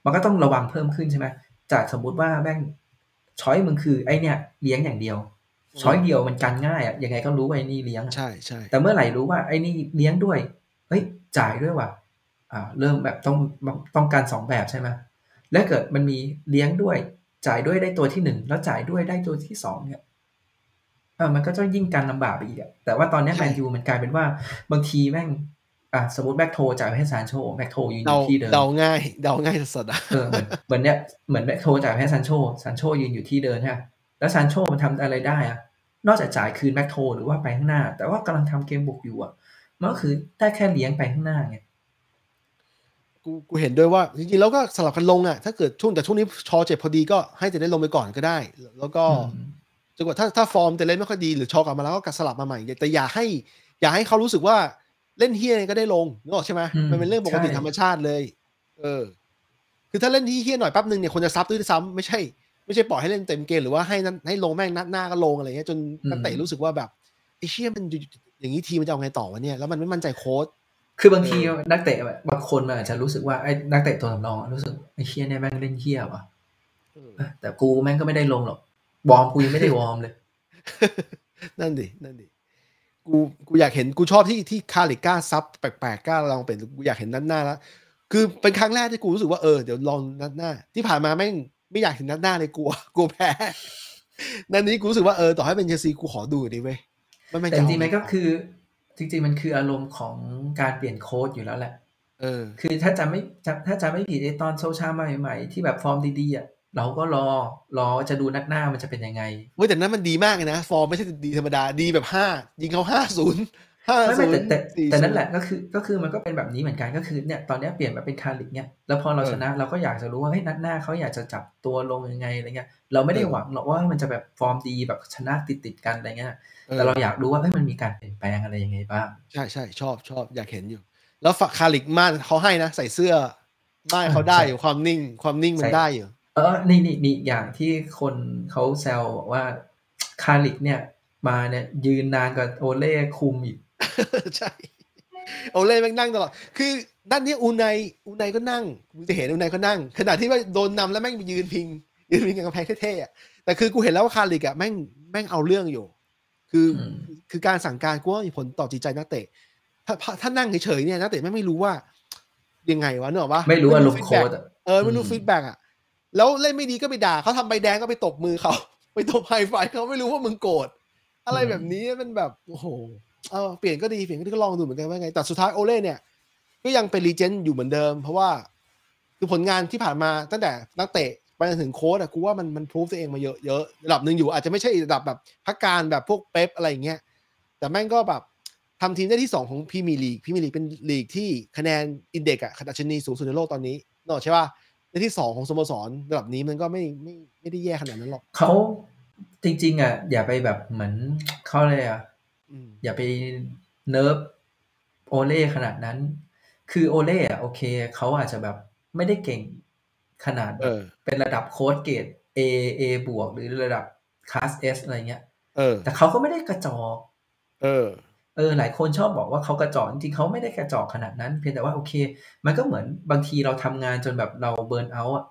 มมันก็ต้องระวังเพิ่มขึ้นใช่ไหมจากสมมุติว่าแม่ง choice มึงคือไอเนี่ยเลี้ยงอย่างเดียว choice เดียวมันกันง่ายอะยังไงก็รู้ว่าไอ้นี่เลี้ยงอะใช่ใช่แต่เมื่อไหร่รู้ว่าไอ้นี่เลี้ยงด้วยเฮ้ยจ่ายด้วยว่ะอ่าเริ่มแบบต้องต้องการสองแบบใช่ไหมแล้วเกิดมันมีเลี้ยงด้วย จ่ายด้วยได้ตัวที่หนึ่งแล้วจ่ายด้วยได้ตัวที่สองเนี่ยเออมันก็จะยิ่งกันลำบากไปอีกอะแต่ว่าตอนเนี้แมนยูมันกลายเป็นว่าบางทีแม่ง อะสมมติแม็คโทจ่ายไปให้ซานโชแม็คโทยืนอเดายู่ที่เดิมเดาง่ายเดาง่ายสุดๆอะเออเหมือนเหมือนเนี้ยเหมือนแม็คโทจ่ายไปให้ซานโชซานโชยืนอยู่ที่เดิมใช่ไหมแล้วซานโชมันทำอะไรได้อะนอกจากจ่ายคืนแม็คโทหรือว่าไปข้างหน้า แต่ว่ากำลังทำเกมบุกอยู่อะมันก็คือได้แค่เลี้ยงไปข้างหน้าไงกูกูเห็นด้วยว่าจริงๆแล้วก็สลับกันลงอะถ้าเกิดช่วงแต่ช่วงนี้ชอว์เจ็บพอดีก็ให้แต่ได้ลงไปก่อนก็ได้ แล้วก็อืมจนกว่าถ้าถ้าฟอร์มแต่เล่นไม่ค่อยดีหรือชอว์กลับมาแล้วก็สลับมาใหม่แต่อย่าให้ อย่าให้เขารู้สึกว่า เล่นเหี้ยก็ได้ลงนึกออกใช่ไหมมันเป็นเรื่องปกติธรรมชาติเลย เออ คือถ้าเล่นที่เหี้ยหน่อยแป๊บนึงเนี่ยคนจะ sub ด้วยซ้ำไม่ใช่ ไม่ใช่ปล่อยให้เล่นเต็มเกมหรือว่าให้นั้นให้ลงแม่งนัดหน้าก็ลงอะไรเงี้ยจนนักเตะรู้สึกว่าแบบไอ้เชี่ยมันอยู่อย่างนี้ทีมมันจะเอาไงต่อวะเนี่ยแล้วมันไม่มั่นใจโค้ชคือบางทีนักเตะแบบบางคนมันอาจจะรู้สึกว่าไอ้นักเตะตัวสำรองอะรู้สึกไอ้เชี่ยเนี่ยแม่งเล่นเชี่ยว่ะเออเออแต่กูแม่งก็ไม่ได้ลงหรอกวอร์มกูยังไม่ได้วอร์มเลย นั่นดินั่นดิ กูกูอยากเห็นกูชอบที่ที่คาริกกล้า sub แปลกๆกล้าลองเป็นกูอยากเห็นนัดหน้าแล้วคือเป็นครั้งแรกที่กูรู้สึกว่าเออเดี๋ยวลองนัดหน้า ที่ผ่านมาแม่งไม่อยากเห็นนัดหน้าเลยกลัวกลัวแพ้นัดนี้กูรู้สึกว่าเออต่อให้เป็นเชลซีกูขอดูดิเว้ยมันไม่แต่จะจเอาริงๆมันก็คือ จริง ๆ มันคืออารมณ์ของการเปลี่ยนโค้ดอยู่แล้วแหละ เออ คือถ้าจะไม่จะถ้าจะไม่ผิดไอ้ตอนโซชาใหม่ๆที่แบบฟอร์มดีๆอะ เราก็รอรอจะดูนัดหน้ามันจะเป็นยังไงเว้ยแต่นั้นมันดีมากเลยนะ ฟอร์มไม่ใช่ดีธรรมดาดีแบบห้ายิงเขาห้าศูนย์ห้าไม่ศูไม่นแต่ย์แต่แต่นั่นแหละก็คือก็คือมันก็เป็นแบบนี้เหมือนกันก็คือเนี่ยตอนเนี้ยเปลี่ยนมาเป็นคาริกเนี่ยแล้วพอเราชนะเราก็อยากจะรู้ว่าเฮ้ยนัดหน้าเขาอยากจะจับตัวลงยังไงอะไรเงี้ยเราไม่ได้หวังหรอกว่ามันจะแบบฟอร์มดีแบบชนะติดติดๆกันอะไรเงี้ยแต่เราอยากรู้ว่าเฮ้ยมันมีการเปลี่ยนแปลงอะไรยังไงบ้างใช่ใช่ชอบชอบอยากเห็นอยู่ แล้วฝักคาริกม่านเขาให้นะ ใส่เสื้อม่านเขาได้อยู่ความนิ่งความนิ่งมันใส่ได้อยู่ เออนี่นี่นี่อย่างที่คนเขาแซวบอกว่าคาริกเนี่ย มาเนี่ย ยืนนานกว่าโอเล่คุมอีก ใช่ โอเล่แม่งนั่งตลอด คือด้านนี้อูไนอูไนก็นั่งมึงจะเห็นอูไนก็นั่ง ขณะที่ว่าโดนนำแล้วแม่งไปยืนพิง ยืนพิงกับกำแพงเท่ๆอะแต่คือกูเห็นแล้วว่าคาริกอะแม่งแม่งเอาเรื่องอยู่ คืออมคือการสั่งการกูว่ามีผลต่อจิตใจนักเตะ ถ้าถ้านั่งเฉยๆเนี่ยนักเตะแม่งไม่รู้ว่ายังไงวะนึกออกปะไม่รู้อารมณ์โค้ช feedback อะเออไม่รู้อืม feedback อะ แล้วเล่นไม่ดีก็ไปด่าเขาทำใบแดงก็ไปตบมือเขาไปตบไฮไฟเขาไม่รู้ว่ามึงโกรธอะไรแบบนี้มันแบบโอ้โหเออเปลี่ยนก็ดีเปลี่ยนก็ดีก็ลองดูเหมือนกันว่าไง แต่สุดท้ายโอเล่เนี่ย ก็ยังเป็นรีเจนต์อยู่เหมือนเดิม เพราะว่าคือผลงานที่ผ่านมาตั้งแต่นักเตะไปจนถึงโค้ชอะกูว่ามันมันพรูฟตัวเองมาเยอะเยอะระดับหนึ่งอยู่อาจจะไม่ใช่ระดับแบบพักการแบบพวกเป๊ปอะไรอย่างเงี้ยแต่แม่งก็แบบทำทีมได้ที่สองของพรีเมียร์ลีกพรีเมียร์ลีกเป็นลีกที่คะแนนอินเด็กอะดัชนีสูงสุดในโลกตอนนี้เนอะใช่ป่ะ ในที่สองของสโมสรระดับนี้มันก็ไม่ไม่ไม่ได้แย่ขนาดนั้นหรอกเขาจริง ๆอะอย่าไปแบบเหมือนเขาเลยอะอืมอย่าไปเนิร์ฟโอเล่ขนาดนั้น คือโอเล่อะโอเคเขาอาจจะแบบไม่ได้เก่งขนาดแบเอบอเป็นระดับโค้ดเกรด A A บวกหรือระดับคลาส S อะไรเงี้ยเออแต่เขาก็ไม่ได้กระจอกเออ เออหลายคนชอบบอกว่าเขากระจอกจริงๆเขาไม่ได้กระจอกขนาดนั้น เพียงแต่ว่าโอเค มันก็เหมือนบางทีเราทำงานจนแบบเราเบิร์นเอาท์อะ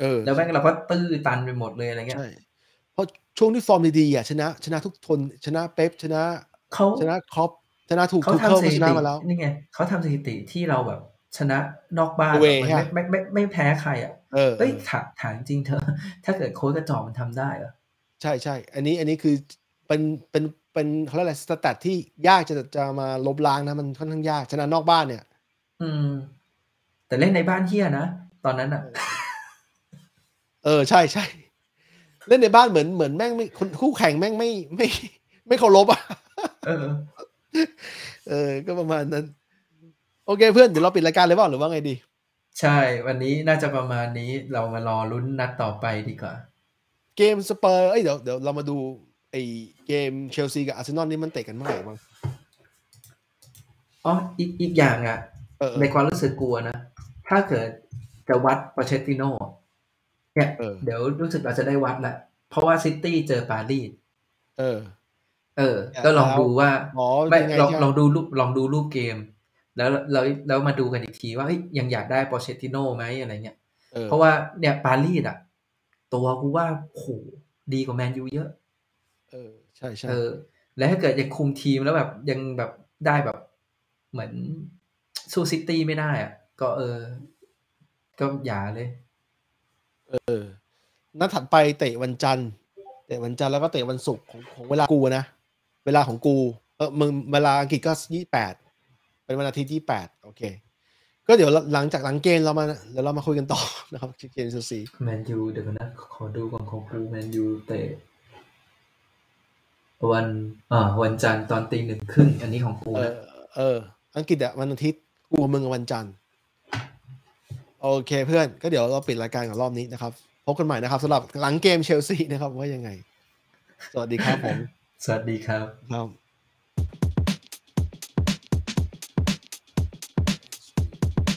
เออแล้วแม่งเราก็ตื้อตันไปหมดเลยอะไรเงี้ยใช่เพราะช่วงที่ฟอร์มดีๆอะชนะ ชนะทุกทนชนะเป๊ปชนะเขาชนะครอปชนะถูกเขาทุกเข้าทำสก็ถิชนะติมาแล้วนี่ไงเขาทำสถิติที่เราแบบชนะนอกบ้าน Away มันฮะไม่ไม่ไม่ไม่แพ้ใครอะเออเอ้ยถามถามจริงเธอ ถ้าเกิดโค้ชกระจอกมันทำได้เหรอใช่ใช่อันนี้อันนี้คือเป็นเป็น เป็นเขาเรียกอะไรสแตทที่ยากจะจะมาลบล้างนะ มันค่อนข้างยากชนะนอกบ้านเนี่ย อืม แต่เล่นในบ้านเฮียนะ ตอนนั้นอะ เออใช่ใช่เล่นในบ้านเหมือนเหมือนแม่งไม่คนคู่แข่งแม่งไม่ไม่ ไม่เคารพอะเออ เออ ก็ประมาณนั้น โอเคเพื่อนเดี๋ยวเราปิดรายการเลยเปล่าหรือว่าไงดี ใช่ วันนี้น่าจะประมาณนี้เรามารอลุ้นนัดต่อไปดีกว่า เกมสเปอร์เอ้ยเดี๋ยวเดี๋ยวเรามาดู ไอ้เกมเชลซีกับอาร์เซนอลนี่มันเตะกันเมื่อไหร่บ้างอ๋ออีกอีกอย่างอะเออเอในอความรู้สึกกลัวนะ ถ้าเกิดจะวัดปอเชตติโนเนี่ยเออเดี๋ยวรู้สึกเราจะได้วัดแหละเพราะว่าซิตี้เจอปารีสเออ เออ ก็ลองดูว่าอ๋อไม่ยังไงลองใช่ลองดูรูปลองดูรูปเกม แล้วแล้วแล้วมาดูกันอีกทีว่าเฮ้ยยังอยากได้ปอเชตติโนไหมอะไรเงี้ยเออเพราะว่าเนี่ยปารีสอะ ตัวกูว่าโหดีกว่าแมนยูเยอะ เออ ใช่ใช่เออ แล้วถ้าเกิดยังคุมทีมแล้วแบบยังแบบได้แบบเหมือนสู้ซิตี้ไม่ได้อะ ก็เออ ก็อย่าเลยนัดถัดไปเตะวันจันทร์เตะวันจันทร์แล้วก็เตะวันศุกร์ของของเวลากูนะ เวลาของกู เออมึงเวลาอังกฤษก็ยี่แปดเป็นวันอาทิตย์ที่แปดโอเค ก็เดี๋ยวหลังจากหลังเกมเรามาเดี๋ยวเรามาคุยกันต่อนะครับเกมเชลซีแมนยูเดี๋ยวก่อนนะขอดูก่อนของกูแมนยูเตะ วันอ่าวันจันทร์ตอนตีหนึ่งครึ่งอันนี้ของกูเอนะอเออ อังกฤษอะวันอาทิตย์กูกับมึงอะวันจันทร์โอเคเพื่อนก็เดี๋ยวเราปิดรายการกับรอบนี้นะครับ พบกันใหม่นะครับสำหรับหลังเกมเชลซีนะครับว่ายังไง สวัสดีครับผม สวัสดีครับครับ